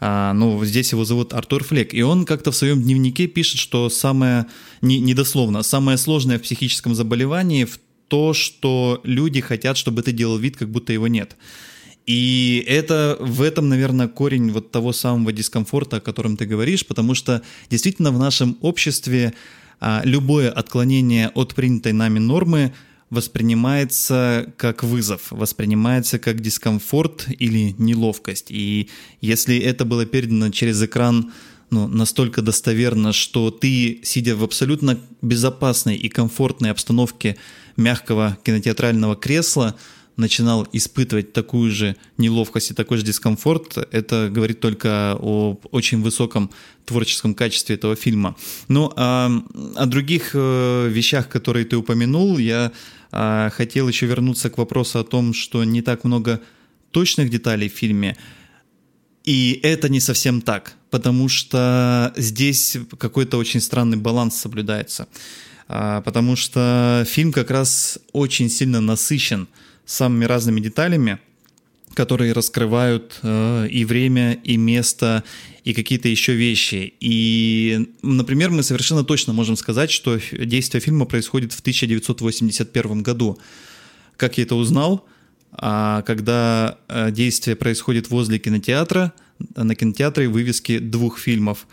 А, ну, здесь его зовут Артур Флек, и он как-то в своем дневнике пишет, что самое, не, недословно, самое сложное в психическом заболевании в то, что люди хотят, чтобы ты делал вид, как будто его нет. И это в этом, наверное, корень вот того самого дискомфорта, о котором ты говоришь, потому что действительно в нашем обществе а, любое отклонение от принятой нами нормы воспринимается как вызов, воспринимается как дискомфорт или неловкость. И если это было передано через экран ну, настолько достоверно, что ты, сидя в абсолютно безопасной и комфортной обстановке мягкого кинотеатрального кресла, начинал испытывать такую же неловкость и такой же дискомфорт, это говорит только о очень высоком творческом качестве этого фильма. Ну, а о других э, вещах, которые ты упомянул, я а, хотел еще вернуться к вопросу о том, что не так много точных деталей в фильме, и это не совсем так, потому что здесь какой-то очень странный баланс соблюдается. А, потому что фильм как раз очень сильно насыщен – самыми разными деталями, которые раскрывают э, и время, и место, и какие-то еще вещи. И, например, мы совершенно точно можем сказать, что действие фильма происходит в 1981 году. Как я это узнал? А когда э, действие происходит возле кинотеатра, на кинотеатре вывески двух фильмов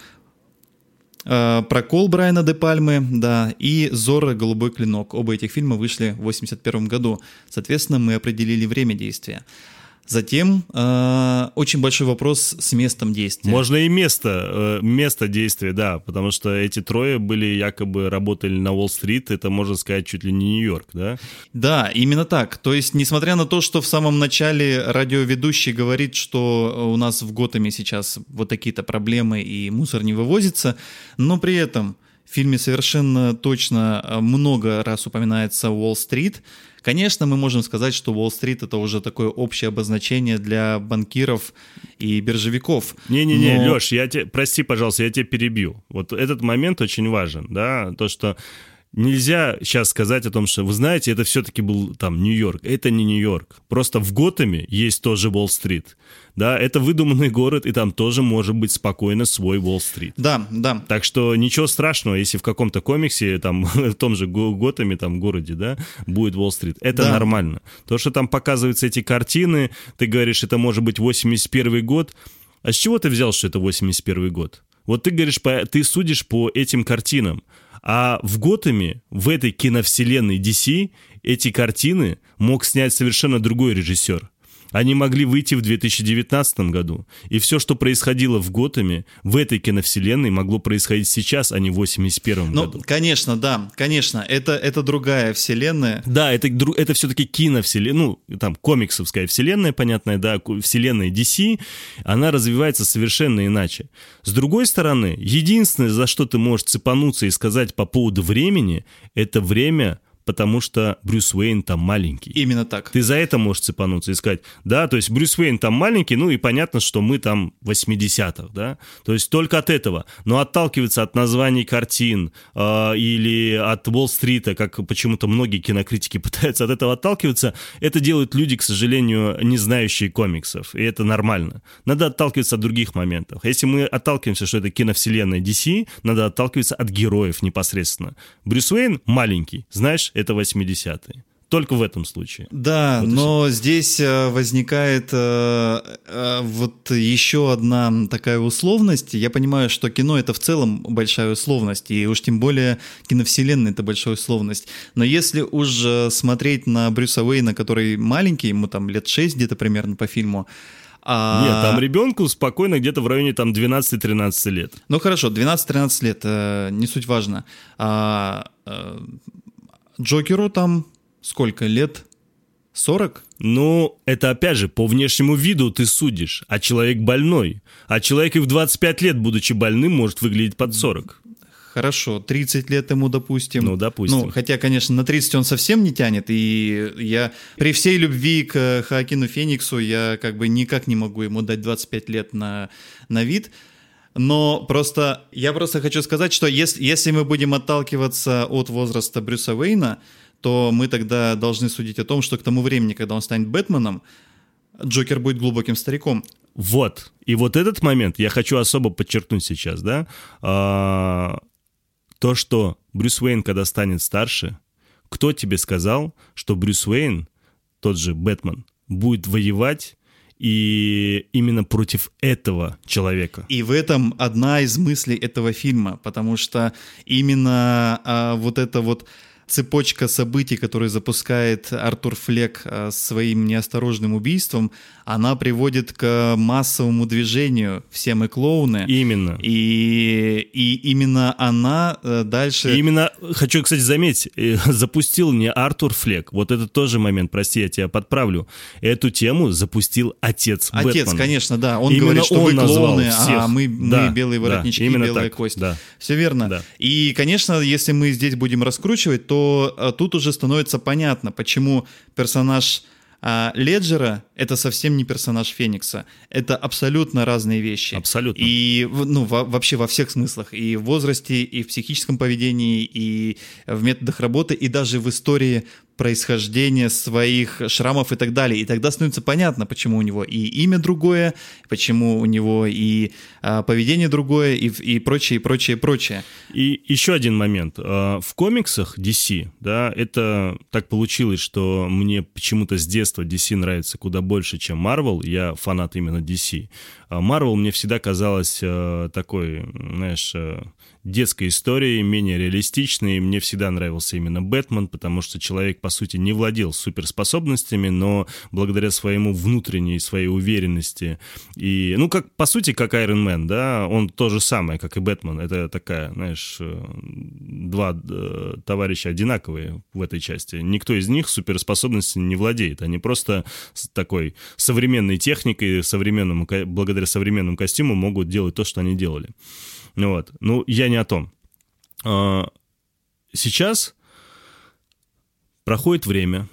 Э, Прокол Брайана де Пальмы, да, и Зора Голубой клинок. Оба этих фильма вышли в 1981 году. Соответственно, мы определили время действия. Затем э, очень большой вопрос с местом действия. Можно и место, э, место действия, да, потому что эти трое были якобы работали на Уолл-стрит, это можно сказать чуть ли не Нью-Йорк, да? Да, именно так. То есть, несмотря на то, что в самом начале радиоведущий говорит, что у нас в Готэме сейчас вот такие-то проблемы и мусор не вывозится, но при этом в фильме совершенно точно э, много раз упоминается Уолл-стрит, Конечно, мы можем сказать, что Уолл-стрит это уже такое общее обозначение для банкиров и биржевиков. Не-не-не, но... Леш, я тебе, прости, пожалуйста, я тебя перебью. Вот этот момент очень важен, да, то, что нельзя сейчас сказать о том, что, вы знаете, это все-таки был там Нью-Йорк. Это не Нью-Йорк. Просто в Готэме есть тоже Уолл-стрит. Да, это выдуманный город, и там тоже может быть спокойно свой Уолл-стрит. Да, да. Так что ничего страшного, если в каком-то комиксе, там, в том же Готэме, там, городе, да, будет Уолл-стрит. Это да. нормально. То, что там показываются эти картины, ты говоришь, это может быть 81 год. А с чего ты взял, что это 81 год? Вот ты говоришь, ты судишь по этим картинам. А в Готэме, в этой киновселенной DC, эти картины мог снять совершенно другой режиссер. Они могли выйти в 2019 году. И все, что происходило в Готэме, в этой киновселенной, могло происходить сейчас, а не в 81 Ну, году. конечно, да, конечно. Это, это другая вселенная. Да, это, это все-таки киновселенная, ну, там, комиксовская вселенная, понятная, да, вселенная DC, она развивается совершенно иначе. С другой стороны, единственное, за что ты можешь цепануться и сказать по поводу времени, это время, потому что Брюс Уэйн там маленький. Именно так. Ты за это можешь цепануться и сказать, да, то есть Брюс Уэйн там маленький, ну и понятно, что мы там 80-х, да, то есть только от этого. Но отталкиваться от названий картин э, или от Уолл-стрита, как почему-то многие кинокритики пытаются от этого отталкиваться, это делают люди, к сожалению, не знающие комиксов, и это нормально. Надо отталкиваться от других моментов. Если мы отталкиваемся, что это киновселенная DC, надо отталкиваться от героев непосредственно. Брюс Уэйн маленький, знаешь, это 80-е. Только в этом случае. Да, Вот но здесь э, возникает э, э, вот еще одна такая условность. Я понимаю, что кино это в целом большая условность, и уж тем более киновселенная это большая условность. Но если уж э, смотреть на Брюса Уэйна, который маленький, ему там лет 6 где-то примерно по фильму, а- Нет, там ребенку спокойно где-то в районе там 12-13 лет. Ну хорошо, 12-13 лет, э, не суть важно. А, э, Джокеру там сколько лет? 40? Ну, это опять же, по внешнему виду ты судишь, а человек больной. А человек и в 25 лет, будучи больным, может выглядеть под 40. Хорошо, 30 лет ему, допустим. Ну, допустим. Ну, хотя, конечно, на 30 он совсем не тянет, и я при всей любви к Хоакину Фениксу, я как бы никак не могу ему дать 25 лет на, на вид. Но просто, я просто хочу сказать, что если, если мы будем отталкиваться от возраста Брюса Уэйна, то мы тогда должны судить о том, что к тому времени, когда он станет Бэтменом, Джокер будет глубоким стариком. Вот. И вот этот момент я хочу особо подчеркнуть сейчас, да. А, то, что Брюс Уэйн, когда станет старше, кто тебе сказал, что Брюс Уэйн, тот же Бэтмен, будет воевать и именно против этого человека? И в этом одна из мыслей этого фильма, потому что именно а, вот это вот цепочка событий, которую запускает Артур Флек а, своим неосторожным убийством, она приводит к массовому движению «Все мы клоуны». Именно. И, и именно она э, дальше... И именно, хочу, кстати, заметить, э, запустил не Артур Флек. Вот это тоже момент, прости, я тебя подправлю. Эту тему запустил отец Отец, Бэтмена. конечно, да. Он Именно говорит, что он вы клоуны, а всех. мы, мы Да, белые да, воротнички, именно белая так, кость. да. Все верно. Да. И, конечно, если мы здесь будем раскручивать, то а, тут уже становится понятно, почему персонаж а, Леджера — это совсем не персонаж Феникса. Это абсолютно разные вещи. Абсолютно. И ну, во- вообще во всех смыслах. И в возрасте, и в психическом поведении, и в методах работы, и даже в истории происхождения своих шрамов и так далее. И тогда становится понятно, почему у него и имя другое, почему у него и а, поведение другое, и, и прочее, и прочее, и прочее. И еще один момент. А, В комиксах DC, да, это так получилось, что мне почему-то с детства DC нравится куда больше, чем Marvel. Я фанат именно DC. А Marvel мне всегда казалось э, такой, знаешь, детской историей, менее реалистичной. Мне всегда нравился именно Бэтмен, потому что человек, по сути, не владел суперспособностями, но благодаря своему внутренней своей уверенности и, ну, как, по сути, как Iron Man, да, он то же самое, как и Бэтмен. Это такая, знаешь, э, два э, товарища одинаковые в этой части. Никто из них суперспособностями не владеет. Они просто с такой современной техникой, современному, благодаря современным костюмам могут делать то, что они делали. Ну вот. Ну, я не о том. А, Сейчас проходит время,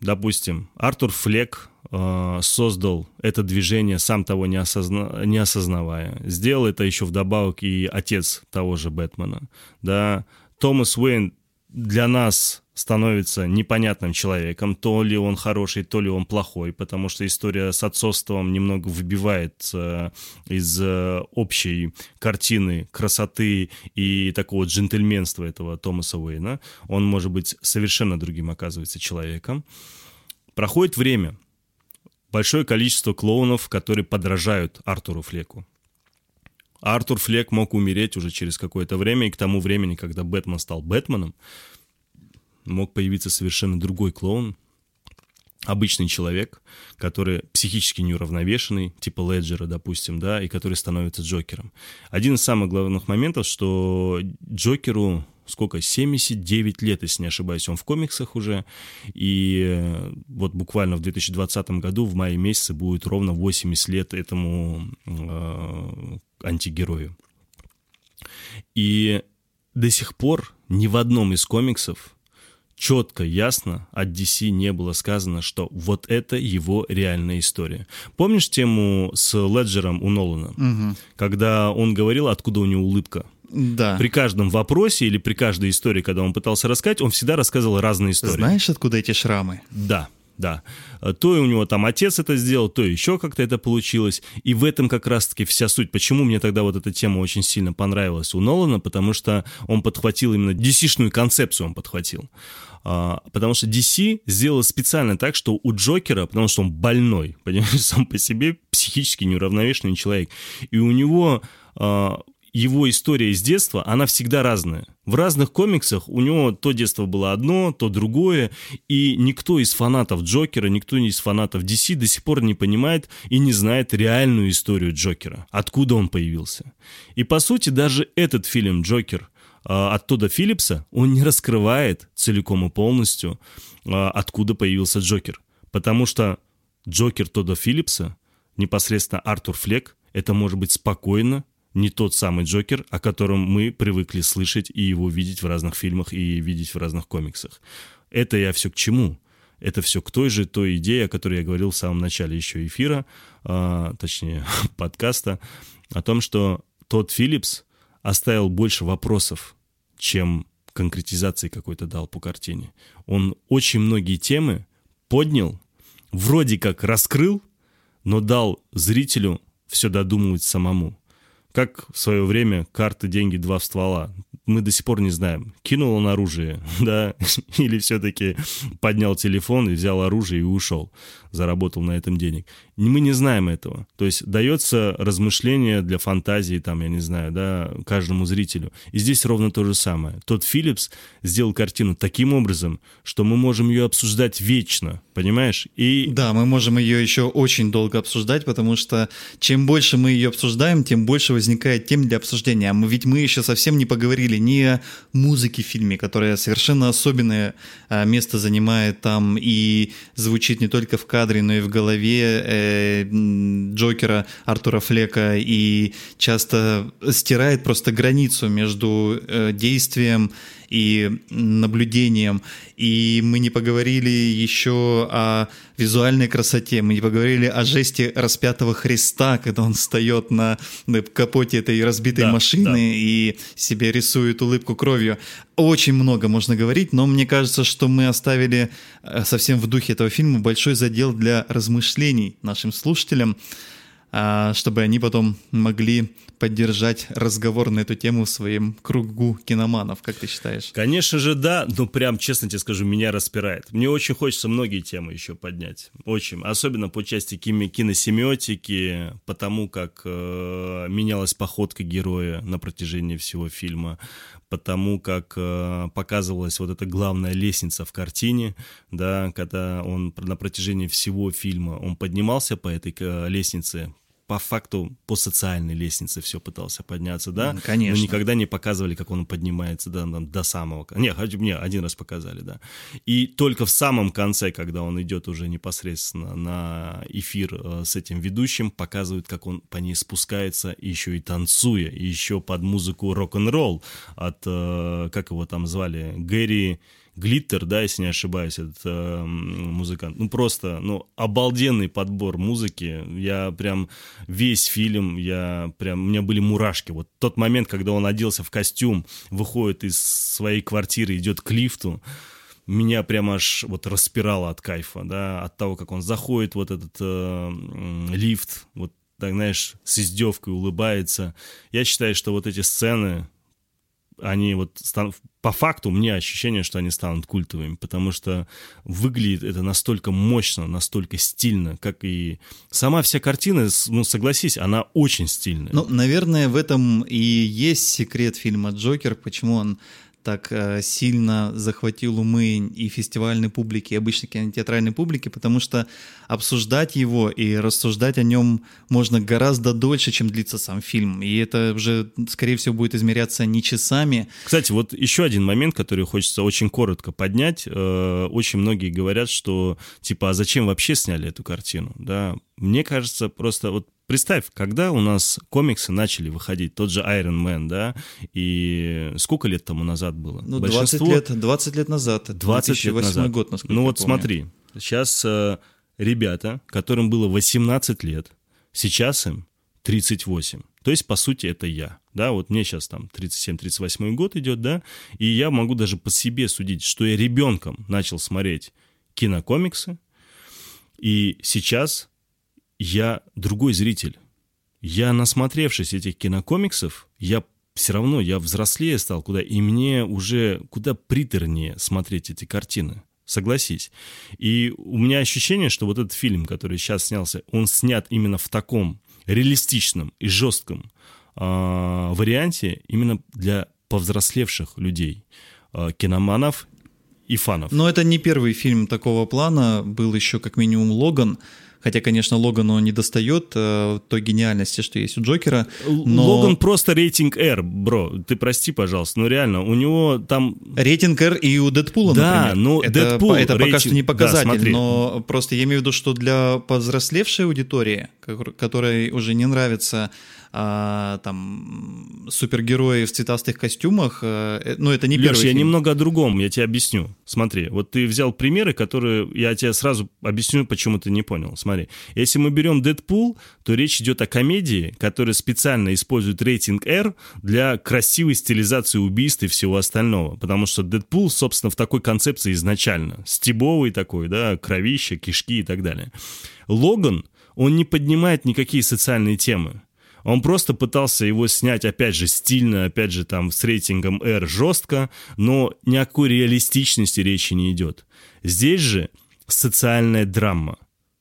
допустим, Артур Флек э, создал это движение, сам того не, осозна- не осознавая. Сделал это еще вдобавок и отец того же Бэтмена. Да, Томас Уэйн для нас становится непонятным человеком, то ли он хороший, то ли он плохой, потому что история с отцовством немного выбивает э, из э, общей картины красоты и такого джентльменства этого Томаса Уэйна. Он может быть совершенно другим, оказывается, человеком. Проходит время, большое количество клоунов, которые подражают Артуру Флеку. Артур Флек мог умереть уже через какое-то время, и к тому времени, когда Бэтмен стал Бэтменом, мог появиться совершенно другой клоун, обычный человек, который психически неуравновешенный, типа Леджера, допустим, да, и который становится Джокером. Один из самых главных моментов, что Джокеру сколько, 79 лет, если не ошибаюсь, он в комиксах уже, и э, вот буквально в 2020 году, в мае месяце, будет ровно 80 лет этому э, антигерою. И до сих пор ни в одном из комиксов четко, ясно от DC не было сказано, что вот это его реальная история. Помнишь тему с Леджером у Нолана? Угу. Когда он говорил, откуда у него улыбка? Да. При каждом вопросе или при каждой истории, когда он пытался рассказать, он всегда рассказывал разные истории. Знаешь, откуда эти шрамы? Да, да. То и у него там отец это сделал, то еще как-то это получилось. И в этом как раз-таки вся суть. Почему мне тогда вот эта тема очень сильно понравилась у Нолана, потому что он подхватил именно DC-шную концепцию, он подхватил. А, потому что DC сделал специально так, что у Джокера, потому что он больной, понимаешь, сам по себе психически неуравновешенный человек, и у него а, его история из детства, она всегда разная. В разных комиксах у него то детство было одно, то другое, и никто из фанатов Джокера, никто из фанатов DC до сих пор не понимает и не знает реальную историю Джокера, откуда он появился. И по сути даже этот фильм «Джокер» а, от Тода Филлипса, он не раскрывает целиком и полностью, а, откуда появился Джокер. Потому что Джокер Тода Филлипса, непосредственно Артур Флек, это может быть спокойно не тот самый Джокер, о котором мы привыкли слышать и его видеть в разных фильмах и видеть в разных комиксах. Это я все к чему? Это все к той же той идее, о которой я говорил в самом начале еще эфира, а, точнее подкаста, о том, что тот Филлипс оставил больше вопросов, чем конкретизации какой-то дал по картине. Он очень многие темы поднял, вроде как раскрыл, но дал зрителю все додумывать самому. Как в свое время карты, деньги, два ствола. Мы до сих пор не знаем, кинул он оружие, да, или все-таки поднял телефон и взял оружие и ушел, заработал на этом денег. Мы не знаем этого. То есть дается размышление для фантазии, там, я не знаю, да, каждому зрителю. И здесь ровно то же самое. Тот Филлипс сделал картину таким образом, что мы можем ее обсуждать вечно, понимаешь? И... Да, мы можем ее еще очень долго обсуждать, потому что чем больше мы ее обсуждаем, тем больше возникает тем для обсуждения. А мы, ведь мы еще совсем не поговорили ни о музыке в фильме, которая совершенно особенное а, место занимает там и звучит не только в кадре, но и в голове э, Джокера Артура Флека и часто стирает просто границу между э, действием и наблюдением. И мы не поговорили еще о визуальной красоте, мы не поговорили о жесте распятого Христа, когда он встает на, на капоте этой разбитой да, машины да. и себе рисует улыбку кровью. Очень много можно говорить, но мне кажется, что мы оставили э, совсем в духе этого фильма большой задел для размышлений нашим слушателям. А, чтобы они потом могли поддержать разговор на эту тему в своем кругу киноманов, как ты считаешь? Конечно же, да, но прям, честно тебе скажу, меня распирает. Мне очень хочется многие темы еще поднять, очень, особенно по части киносемиотики, потому как э, менялась походка героя на протяжении всего фильма, потому как э, показывалась вот эта главная лестница в картине, да, когда он на протяжении всего фильма, он поднимался по этой э, лестнице, по факту по социальной лестнице все пытался подняться, да? Конечно. Но никогда не показывали, как он поднимается до, до самого... Нет, мне один раз показали, да. И только в самом конце, когда он идет уже непосредственно на эфир э, с этим ведущим, показывают, как он по ней спускается, еще и танцуя, и еще под музыку рок-н-ролл от, э, как его там звали, Гэри... Глиттер, да, если не ошибаюсь, этот э, музыкант. Ну, просто, ну, обалденный подбор музыки. Я прям весь фильм, я прям, у меня были мурашки. Вот тот момент, когда он оделся в костюм, выходит из своей квартиры, идет к лифту, меня прям аж вот распирало от кайфа, да, от того, как он заходит, вот этот э, лифт, вот так, знаешь, с издевкой улыбается. Я считаю, что вот эти сцены, они вот станут, по факту меня ощущение, что они станут культовыми, потому что выглядит это настолько мощно, настолько стильно, как и сама вся картина, ну, согласись, она очень стильная. Ну, наверное, в этом и есть секрет фильма «Джокер», почему он так э, сильно захватил умы и фестивальной публики, и обычной кинотеатральной публики, потому что обсуждать его и рассуждать о нем можно гораздо дольше, чем длится сам фильм. И это уже, скорее всего, будет измеряться не часами. Кстати, вот еще один момент, который хочется очень коротко поднять. Э, очень многие говорят, что типа, а зачем вообще сняли эту картину? Да, мне кажется, просто вот Представь, когда у нас комиксы начали выходить, тот же Iron Man, да, и сколько лет тому назад было? Ну, Большинство... 20 лет, 20 лет назад, 20 лет назад. год, насколько Ну вот помню. смотри, сейчас э, ребята, которым было 18 лет, сейчас им 38. То есть, по сути, это я. Да, вот мне сейчас там 37-38 год идет, да, и я могу даже по себе судить, что я ребенком начал смотреть кинокомиксы, и сейчас я другой зритель. Я, насмотревшись этих кинокомиксов, я все равно, я взрослее стал куда, и мне уже куда приторнее смотреть эти картины. Согласись. И у меня ощущение, что вот этот фильм, который сейчас снялся, он снят именно в таком реалистичном и жестком э, варианте именно для повзрослевших людей, э, киноманов и фанов. Но это не первый фильм такого плана, был еще как минимум «Логан», Хотя, конечно, Логану не достает э, той гениальности, что есть у Джокера. Но... Логан просто рейтинг R, бро. Ты прости, пожалуйста, но реально, у него там... Рейтинг R и у Дэдпула, да, например. ну, это, Дэдпул, это рейтинг... пока что не показатель, да, но просто я имею в виду, что для повзрослевшей аудитории, которой уже не нравится а, там супергерои в цветастых костюмах, а, ну это не Леш, первый я фильм. немного о другом, я тебе объясню. Смотри, вот ты взял примеры, которые я тебе сразу объясню, почему ты не понял. Смотри, если мы берем Дэдпул, то речь идет о комедии, которая специально использует рейтинг R для красивой стилизации убийств и всего остального. Потому что Дэдпул, собственно, в такой концепции изначально. Стебовый такой, да, кровища, кишки и так далее. Логан, он не поднимает никакие социальные темы. Он просто пытался его снять, опять же, стильно, опять же, там, с рейтингом R жестко, но ни о какой реалистичности речи не идет. Здесь же социальная драма.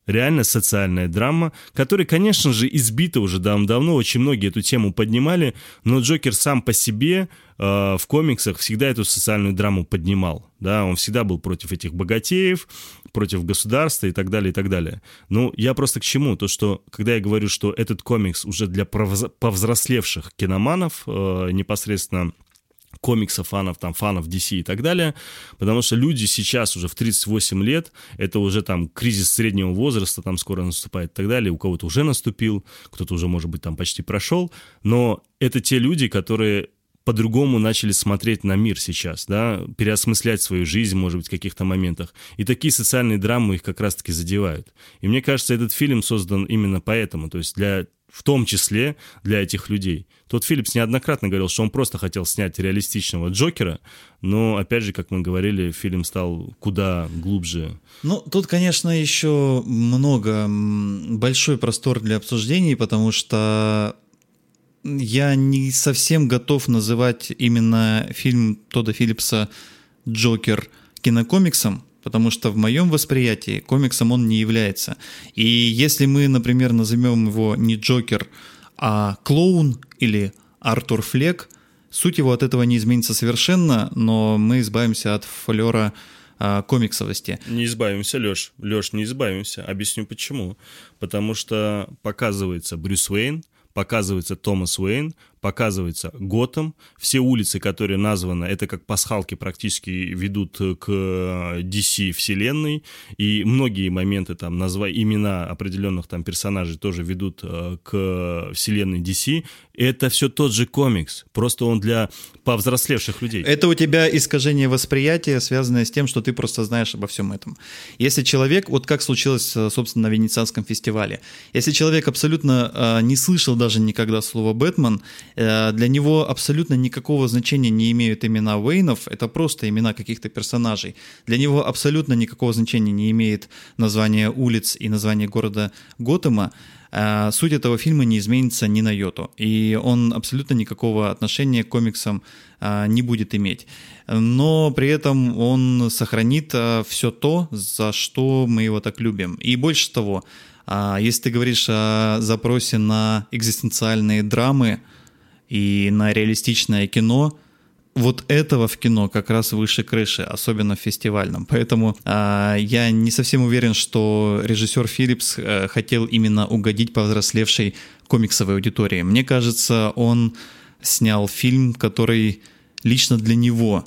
Реально социальная драма, которая, конечно же, избита уже давно, очень многие эту тему поднимали, но Джокер сам по себе э, в комиксах всегда эту социальную драму поднимал. Да, он всегда был против этих богатеев, против государства и так далее, и так далее. Ну, я просто к чему? То, что, когда я говорю, что этот комикс уже для повзрослевших киноманов, э, непосредственно комиксов, фанов, там, фанов DC и так далее, потому что люди сейчас уже в 38 лет, это уже там кризис среднего возраста, там скоро наступает и так далее, у кого-то уже наступил, кто-то уже, может быть, там почти прошел, но это те люди, которые по-другому начали смотреть на мир сейчас, да, переосмыслять свою жизнь, может быть, в каких-то моментах. И такие социальные драмы их как раз-таки задевают. И мне кажется, этот фильм создан именно поэтому, то есть для в том числе для этих людей. Тот Филлипс неоднократно говорил, что он просто хотел снять реалистичного Джокера, но, опять же, как мы говорили, фильм стал куда глубже. Ну, тут, конечно, еще много, большой простор для обсуждений, потому что я не совсем готов называть именно фильм Тода Филлипса «Джокер» кинокомиксом, потому что в моем восприятии комиксом он не является. И если мы, например, назовем его не Джокер, а клоун или Артур Флек, суть его от этого не изменится совершенно, но мы избавимся от флера а, комиксовости. Не избавимся, Леш. Леш, не избавимся. Объясню почему. Потому что показывается Брюс Уэйн, показывается Томас Уэйн, показывается Готэм. Все улицы, которые названы, это как пасхалки практически ведут к DC вселенной. И многие моменты, там, назва... имена определенных там персонажей тоже ведут э, к вселенной DC. Это все тот же комикс, просто он для повзрослевших людей. Это у тебя искажение восприятия, связанное с тем, что ты просто знаешь обо всем этом. Если человек, вот как случилось, э, собственно, на Венецианском фестивале, если человек абсолютно э, не слышал даже никогда слова «Бэтмен», Э, для него абсолютно никакого значения не имеют имена Уэйнов, это просто имена каких-то персонажей. Для него абсолютно никакого значения не имеет название улиц и название города Готэма. Э, суть этого фильма не изменится ни на йоту, и он абсолютно никакого отношения к комиксам э, не будет иметь. Но при этом он сохранит все то, за что мы его так любим. И больше того, если ты говоришь о запросе на экзистенциальные драмы, и на реалистичное кино, вот этого в кино как раз выше крыши, особенно в фестивальном. Поэтому э, я не совсем уверен, что режиссер Филлипс э, хотел именно угодить повзрослевшей комиксовой аудитории. Мне кажется, он снял фильм, который лично для него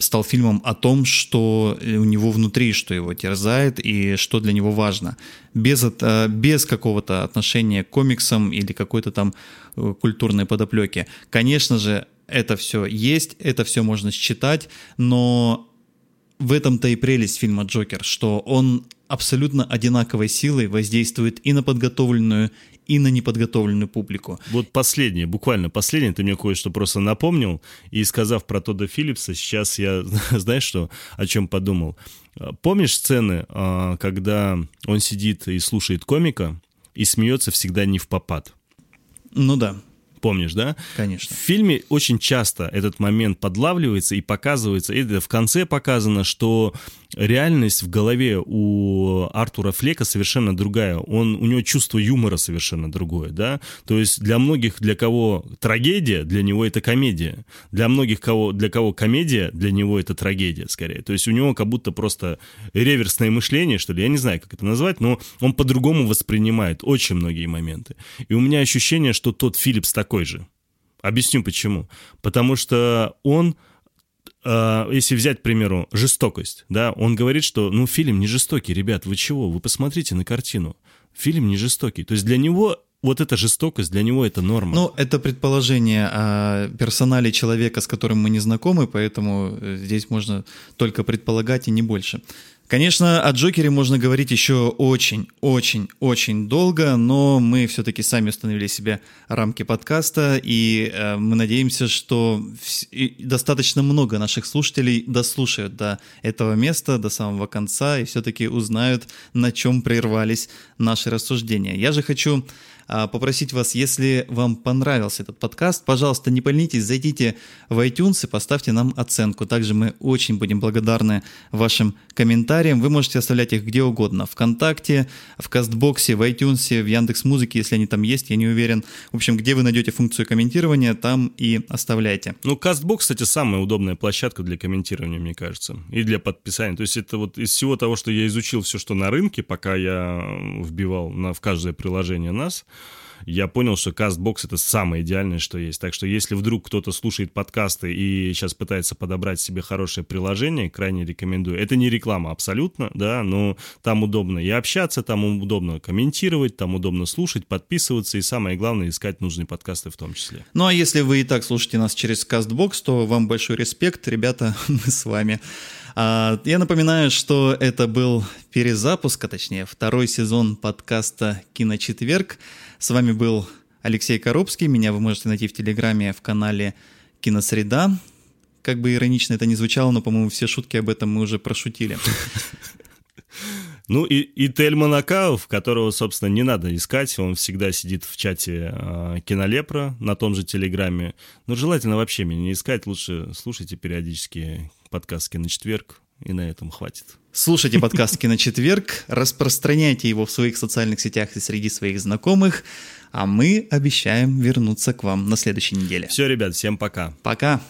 стал фильмом о том, что у него внутри, что его терзает и что для него важно. Без, э, без какого-то отношения к комиксам или какой-то там э, культурной подоплеки. Конечно же, это все есть, это все можно считать, но в этом-то и прелесть фильма «Джокер», что он абсолютно одинаковой силой воздействует и на подготовленную, и на неподготовленную публику. Вот последнее, буквально последнее, ты мне кое-что просто напомнил, и сказав про Тодда Филлипса, сейчас я, знаешь что, о чем подумал? Помнишь сцены, а, когда он сидит и слушает комика, и смеется всегда не в попад? Ну да. Помнишь, да? Конечно. В фильме очень часто этот момент подлавливается и показывается, и в конце показано, что реальность в голове у Артура Флека совершенно другая. Он, у него чувство юмора совершенно другое, да? То есть для многих, для кого трагедия, для него это комедия. Для многих, кого, для кого комедия, для него это трагедия, скорее. То есть у него как будто просто реверсное мышление, что ли, я не знаю, как это назвать, но он по-другому воспринимает очень многие моменты. И у меня ощущение, что тот Филлипс такой же. Объясню почему. Потому что он Uh, если взять, к примеру, жестокость, да, он говорит, что, ну, фильм не жестокий, ребят, вы чего, вы посмотрите на картину, фильм не жестокий. То есть для него вот эта жестокость, для него это норма. Ну, это предположение о персонале человека, с которым мы не знакомы, поэтому э, здесь можно только предполагать и не больше. Конечно, о Джокере можно говорить еще очень, очень, очень долго, но мы все-таки сами установили себе рамки подкаста, и э, мы надеемся, что достаточно много наших слушателей дослушают до этого места, до самого конца, и все-таки узнают, на чем прервались наши рассуждения. Я же хочу попросить вас, если вам понравился этот подкаст, пожалуйста, не поленитесь, зайдите в iTunes и поставьте нам оценку. Также мы очень будем благодарны вашим комментариям. Вы можете оставлять их где угодно. Вконтакте, в Кастбоксе, в iTunes, в Яндекс Музыке, если они там есть, я не уверен. В общем, где вы найдете функцию комментирования, там и оставляйте. Ну, Кастбокс, кстати, самая удобная площадка для комментирования, мне кажется, и для подписания. То есть это вот из всего того, что я изучил все, что на рынке, пока я вбивал на, в каждое приложение нас, я понял, что CastBox — это самое идеальное, что есть. Так что если вдруг кто-то слушает подкасты и сейчас пытается подобрать себе хорошее приложение, крайне рекомендую. Это не реклама абсолютно, да, но там удобно и общаться, там удобно комментировать, там удобно слушать, подписываться и самое главное — искать нужные подкасты в том числе. Ну а если вы и так слушаете нас через CastBox, то вам большой респект, ребята, мы с вами. А, я напоминаю, что это был перезапуск, а точнее второй сезон подкаста «Киночетверг». С вами был Алексей Коробский. Меня вы можете найти в Телеграме в канале «Киносреда». Как бы иронично это ни звучало, но, по-моему, все шутки об этом мы уже прошутили. Ну и, и Тельман Акаов, которого, собственно, не надо искать, он всегда сидит в чате э, Кинолепра на том же Телеграме. Но желательно вообще меня не искать, лучше слушайте периодически подкаст «Киночетверг», и на этом хватит. Слушайте подкаст «Киночетверг», распространяйте его в своих социальных сетях и среди своих знакомых, а мы обещаем вернуться к вам на следующей неделе. Все, ребят, всем пока. Пока.